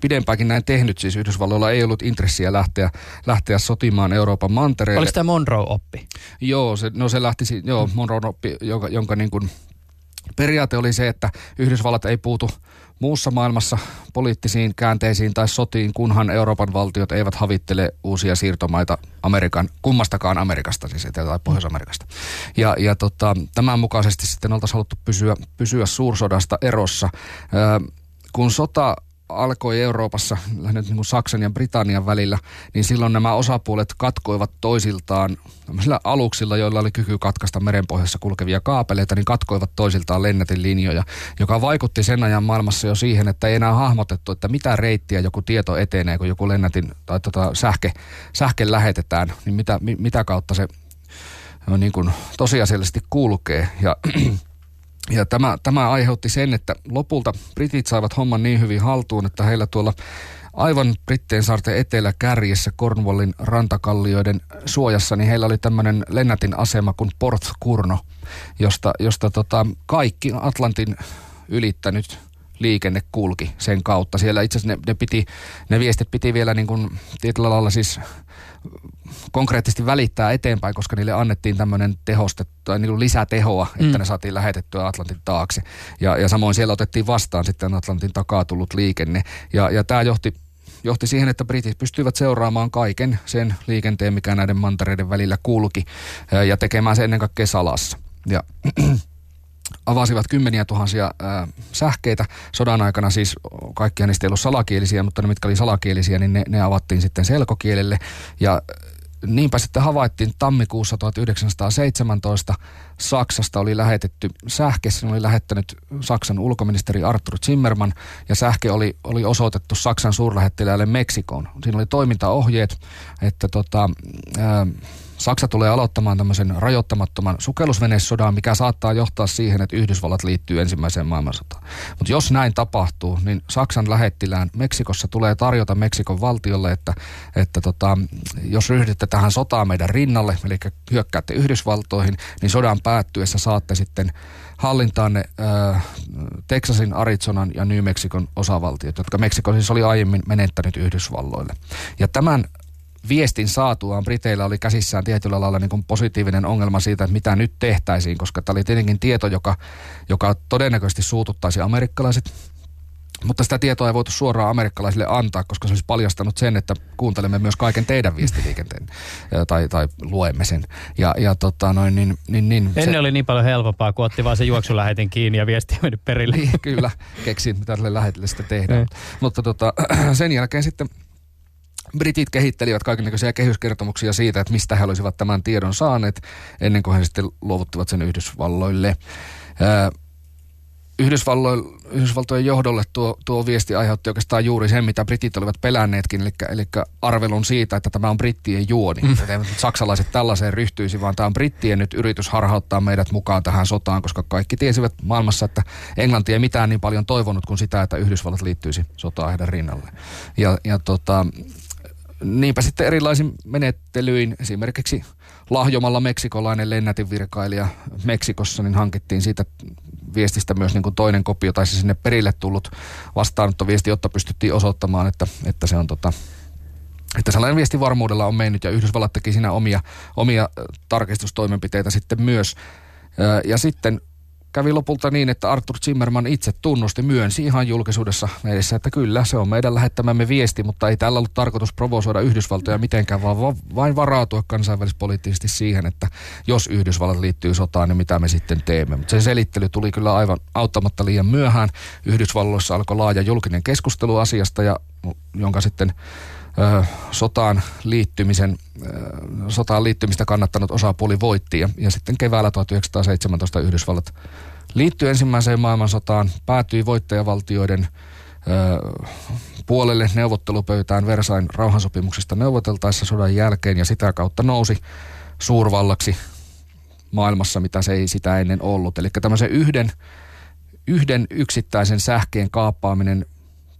pidempäänkin näin tehnyt. Siis Yhdysvalloilla ei ollut intressiä lähteä, lähteä sotimaan Euroopan mantereelle. Oliko tämä Monroe-oppi? Joo, se, no se lähti, joo, Monroe-oppi, jonka, jonka niin kuin periaate oli se, että Yhdysvallat ei puutu muussa maailmassa poliittisiin käänteisiin tai sotiin, kunhan Euroopan valtiot eivät havittele uusia siirtomaita Amerikan, kummastakaan Amerikasta, siis Etelä- tai Pohjois-Amerikasta. Ja, ja tota, tämän mukaisesti sitten oltaisiin haluttu pysyä, pysyä suursodasta erossa. Ö, kun sota alkoi Euroopassa, lähinnä niin kuin Saksan ja Britannian välillä, niin silloin nämä osapuolet katkoivat toisiltaan tämmöisillä aluksilla, joilla oli kyky katkaista merenpohjassa kulkevia kaapeleita, niin katkoivat toisiltaan linjoja, joka vaikutti sen ajan maailmassa jo siihen, että ei enää hahmotettu, että mitä reittiä joku tieto etenee, kun joku lennätin tai tota sähke, sähke lähetetään, niin mitä, mitä kautta se no niin kuin tosiasiallisesti kulkee. Ja [CLEARS THROAT] ja tämä, tämä aiheutti sen, että lopulta britit saivat homman niin hyvin haltuun, että heillä tuolla aivan Britteen saarten eteläkärjessä Cornwallin rantakallioiden suojassa, niin heillä oli tämmöinen lennätin asema kuin Port Kurno, josta, josta tota, kaikki Atlantin ylittänyt liikenne kulki sen kautta. Siellä itse asiassa ne, ne, piti, ne viestit piti vielä niin kuin tietyllä lailla siis konkreettisesti välittää eteenpäin, koska niille annettiin tämmöinen tehostettu, tai niin lisätehoa, että mm. ne saatiin lähetettyä Atlantin taakse. Ja, ja samoin siellä otettiin vastaan sitten Atlantin takaa tullut liikenne. Ja, ja tämä johti johti siihen, että britit pystyivät seuraamaan kaiken sen liikenteen, mikä näiden mantereiden välillä kulki, ja tekemään se ennen kaikkea salassa. Ja [CLEARS THROAT] avasivat kymmeniä tuhansia äh, sähkeitä. Sodan aikana siis kaikkia niistä ei ollut salakielisiä, mutta ne mitkä oli salakielisiä, niin ne, ne avattiin sitten selkokielelle. Ja niinpä sitten havaittiin tammikuussa 1917 Saksasta oli lähetetty sähke, sen oli lähettänyt Saksan ulkoministeri Arthur Zimmermann ja sähke oli, oli osoitettu Saksan suurlähettiläälle Meksikoon. Siinä oli toimintaohjeet, että tota, ää, Saksa tulee aloittamaan tämmöisen rajoittamattoman sukellusvenesodan, mikä saattaa johtaa siihen, että Yhdysvallat liittyy ensimmäiseen maailmansotaan. Mutta jos näin tapahtuu, niin Saksan lähettilään Meksikossa tulee tarjota Meksikon valtiolle, että, että tota, jos ryhdytte tähän sotaan meidän rinnalle, eli hyökkäätte Yhdysvaltoihin, niin sodan päättyessä saatte sitten hallintaanne äh, Texasin, Arizonan ja New Mexicon osavaltiot, jotka Meksiko siis oli aiemmin menettänyt Yhdysvalloille. Ja tämän viestin saatuaan Briteillä oli käsissään tietyllä lailla niin kuin positiivinen ongelma siitä, että mitä nyt tehtäisiin, koska tämä oli tietenkin tieto, joka, joka todennäköisesti suututtaisi amerikkalaiset mutta sitä tietoa ei voitu suoraan amerikkalaisille antaa, koska se olisi paljastanut sen, että kuuntelemme myös kaiken teidän viestiliikenteen tai, tai luemme sen. Ja, ja tota noin, niin, niin, niin, Ennen se... oli niin paljon helpompaa, kun otti vaan se juoksulähetin kiinni ja viesti mennyt perille. Niin, kyllä, keksin mitä tälle lähetille sitten tehdään. Niin. Mutta tota, [CLEARS THROAT] sen jälkeen sitten Britit kehittelivät kaikenlaisia kehyskertomuksia siitä, että mistä he olisivat tämän tiedon saaneet, ennen kuin he sitten luovuttivat sen Yhdysvalloille. Yhdysvaltojen johdolle tuo, tuo viesti aiheutti oikeastaan juuri sen, mitä britit olivat pelänneetkin, eli, eli arvelun siitä, että tämä on brittien juoni. Mm. Että saksalaiset tällaiseen ryhtyisi, vaan tämä on brittien nyt yritys harhauttaa meidät mukaan tähän sotaan, koska kaikki tiesivät maailmassa, että Englanti ei mitään niin paljon toivonut kuin sitä, että Yhdysvallat liittyisi sotaan heidän rinnalle. Ja, ja tota, niinpä sitten erilaisin menettelyin, esimerkiksi lahjomalla meksikolainen lennätinvirkailija Meksikossa, niin hankittiin siitä viestistä myös niin kuin toinen kopio tai se sinne perille tullut vastaanottoviesti, jotta pystyttiin osoittamaan, että, että se on tota, että sellainen viesti varmuudella on mennyt ja Yhdysvallat teki siinä omia, omia tarkistustoimenpiteitä sitten myös. Ja sitten kävi lopulta niin, että Arthur Zimmerman itse tunnusti, myönsi ihan julkisuudessa edessä, että kyllä, se on meidän lähettämämme viesti, mutta ei tällä ollut tarkoitus provosoida Yhdysvaltoja mitenkään, vaan vain varautua kansainvälispoliittisesti siihen, että jos Yhdysvallat liittyy sotaan, niin mitä me sitten teemme. Mutta se selittely tuli kyllä aivan auttamatta liian myöhään. Yhdysvalloissa alkoi laaja julkinen keskustelu asiasta, ja jonka sitten sotaan liittymisen, sotaan liittymistä kannattanut osapuoli voitti ja, ja sitten keväällä 1917 Yhdysvallat liittyi ensimmäiseen maailmansotaan, päätyi voittajavaltioiden ö, puolelle neuvottelupöytään Versain rauhansopimuksesta neuvoteltaessa sodan jälkeen ja sitä kautta nousi suurvallaksi maailmassa, mitä se ei sitä ennen ollut. Eli tämmöisen yhden, yhden yksittäisen sähkeen kaappaaminen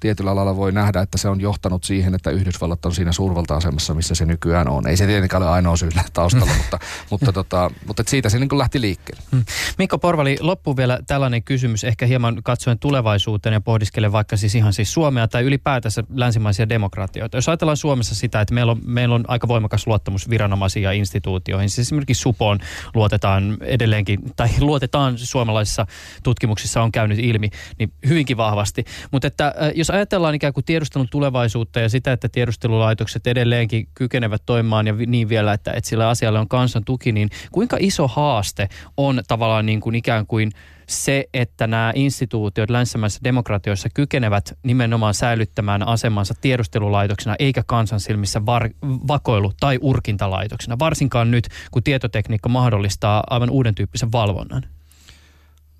tietyllä lailla voi nähdä, että se on johtanut siihen, että Yhdysvallat on siinä suurvalta-asemassa, missä se nykyään on. Ei se tietenkään ole ainoa syy [LAUGHS] taustalla, mutta, mutta, tota, mutta siitä se niin lähti liikkeelle. Hmm. Mikko Porvali, loppu vielä tällainen kysymys, ehkä hieman katsoen tulevaisuuteen ja pohdiskelen vaikka siis ihan siis Suomea tai ylipäätänsä länsimaisia demokratioita. Jos ajatellaan Suomessa sitä, että meillä on, meillä on aika voimakas luottamus viranomaisiin ja instituutioihin, siis esimerkiksi Supoon luotetaan edelleenkin, tai [LAUGHS] luotetaan suomalaisissa tutkimuksissa on käynyt ilmi, niin hyvinkin vahvasti. Mutta että jos ajatellaan ikään kuin tiedustelun tulevaisuutta ja sitä, että tiedustelulaitokset edelleenkin kykenevät toimimaan ja niin vielä, että, että sillä asialle on kansan tuki, niin kuinka iso haaste on tavallaan niin kuin ikään kuin se, että nämä instituutiot länsimaisissa demokratioissa kykenevät nimenomaan säilyttämään asemansa tiedustelulaitoksena eikä kansan silmissä var, vakoilu- tai urkintalaitoksena, varsinkaan nyt, kun tietotekniikka mahdollistaa aivan uuden tyyppisen valvonnan?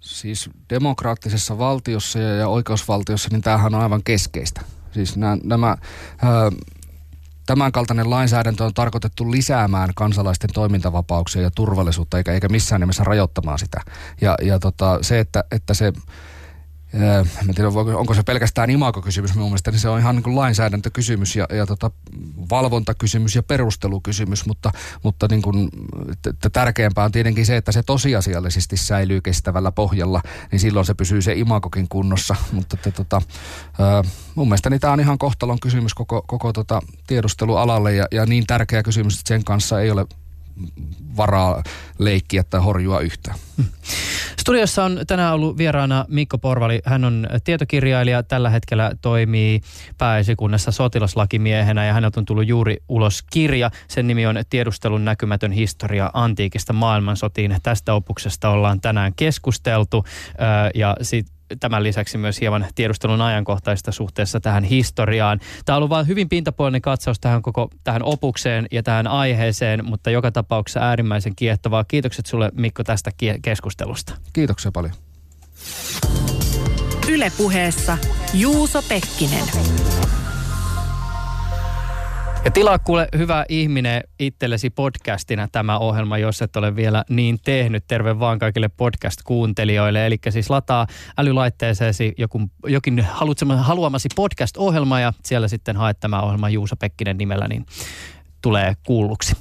Siis demokraattisessa valtiossa ja, ja oikeusvaltiossa, niin tämähän on aivan keskeistä. Siis nämä, nämä ää, tämänkaltainen lainsäädäntö on tarkoitettu lisäämään kansalaisten toimintavapauksia ja turvallisuutta, eikä, eikä missään nimessä rajoittamaan sitä. Ja, ja tota, se, että, että se en tiedä, onko se pelkästään imakokysymys minun mielestä, niin se on ihan niin kuin lainsäädäntökysymys ja, ja tota, valvontakysymys ja perustelukysymys, mutta, mutta niin kuin, t- tärkeämpää on tietenkin se, että se tosiasiallisesti säilyy kestävällä pohjalla, niin silloin se pysyy se imakokin kunnossa, mutta te, tota, mun mielestä niin tämä on ihan kohtalon kysymys koko, koko tota tiedustelualalle ja, ja niin tärkeä kysymys, että sen kanssa ei ole varaa leikkiä tai horjua yhtään. Hmm. Studiossa on tänään ollut vieraana Mikko Porvali. Hän on tietokirjailija, tällä hetkellä toimii pääesikunnassa sotilaslakimiehenä ja häneltä on tullut juuri ulos kirja. Sen nimi on Tiedustelun näkymätön historia antiikista maailmansotiin. Tästä opuksesta ollaan tänään keskusteltu ja sit tämän lisäksi myös hieman tiedustelun ajankohtaista suhteessa tähän historiaan. Tämä on ollut vain hyvin pintapuolinen katsaus tähän koko tähän opukseen ja tähän aiheeseen, mutta joka tapauksessa äärimmäisen kiehtovaa. Kiitokset sulle Mikko tästä keskustelusta. Kiitoksia paljon. Ylepuheessa Juuso Pekkinen. Ja tilaa kuule hyvä ihminen itsellesi podcastina tämä ohjelma, jos et ole vielä niin tehnyt. Terve vaan kaikille podcast-kuuntelijoille. Eli siis lataa älylaitteeseesi joku, jokin haluamasi podcast-ohjelma ja siellä sitten haet tämä ohjelma Juuso Pekkinen nimellä, niin tulee kuulluksi.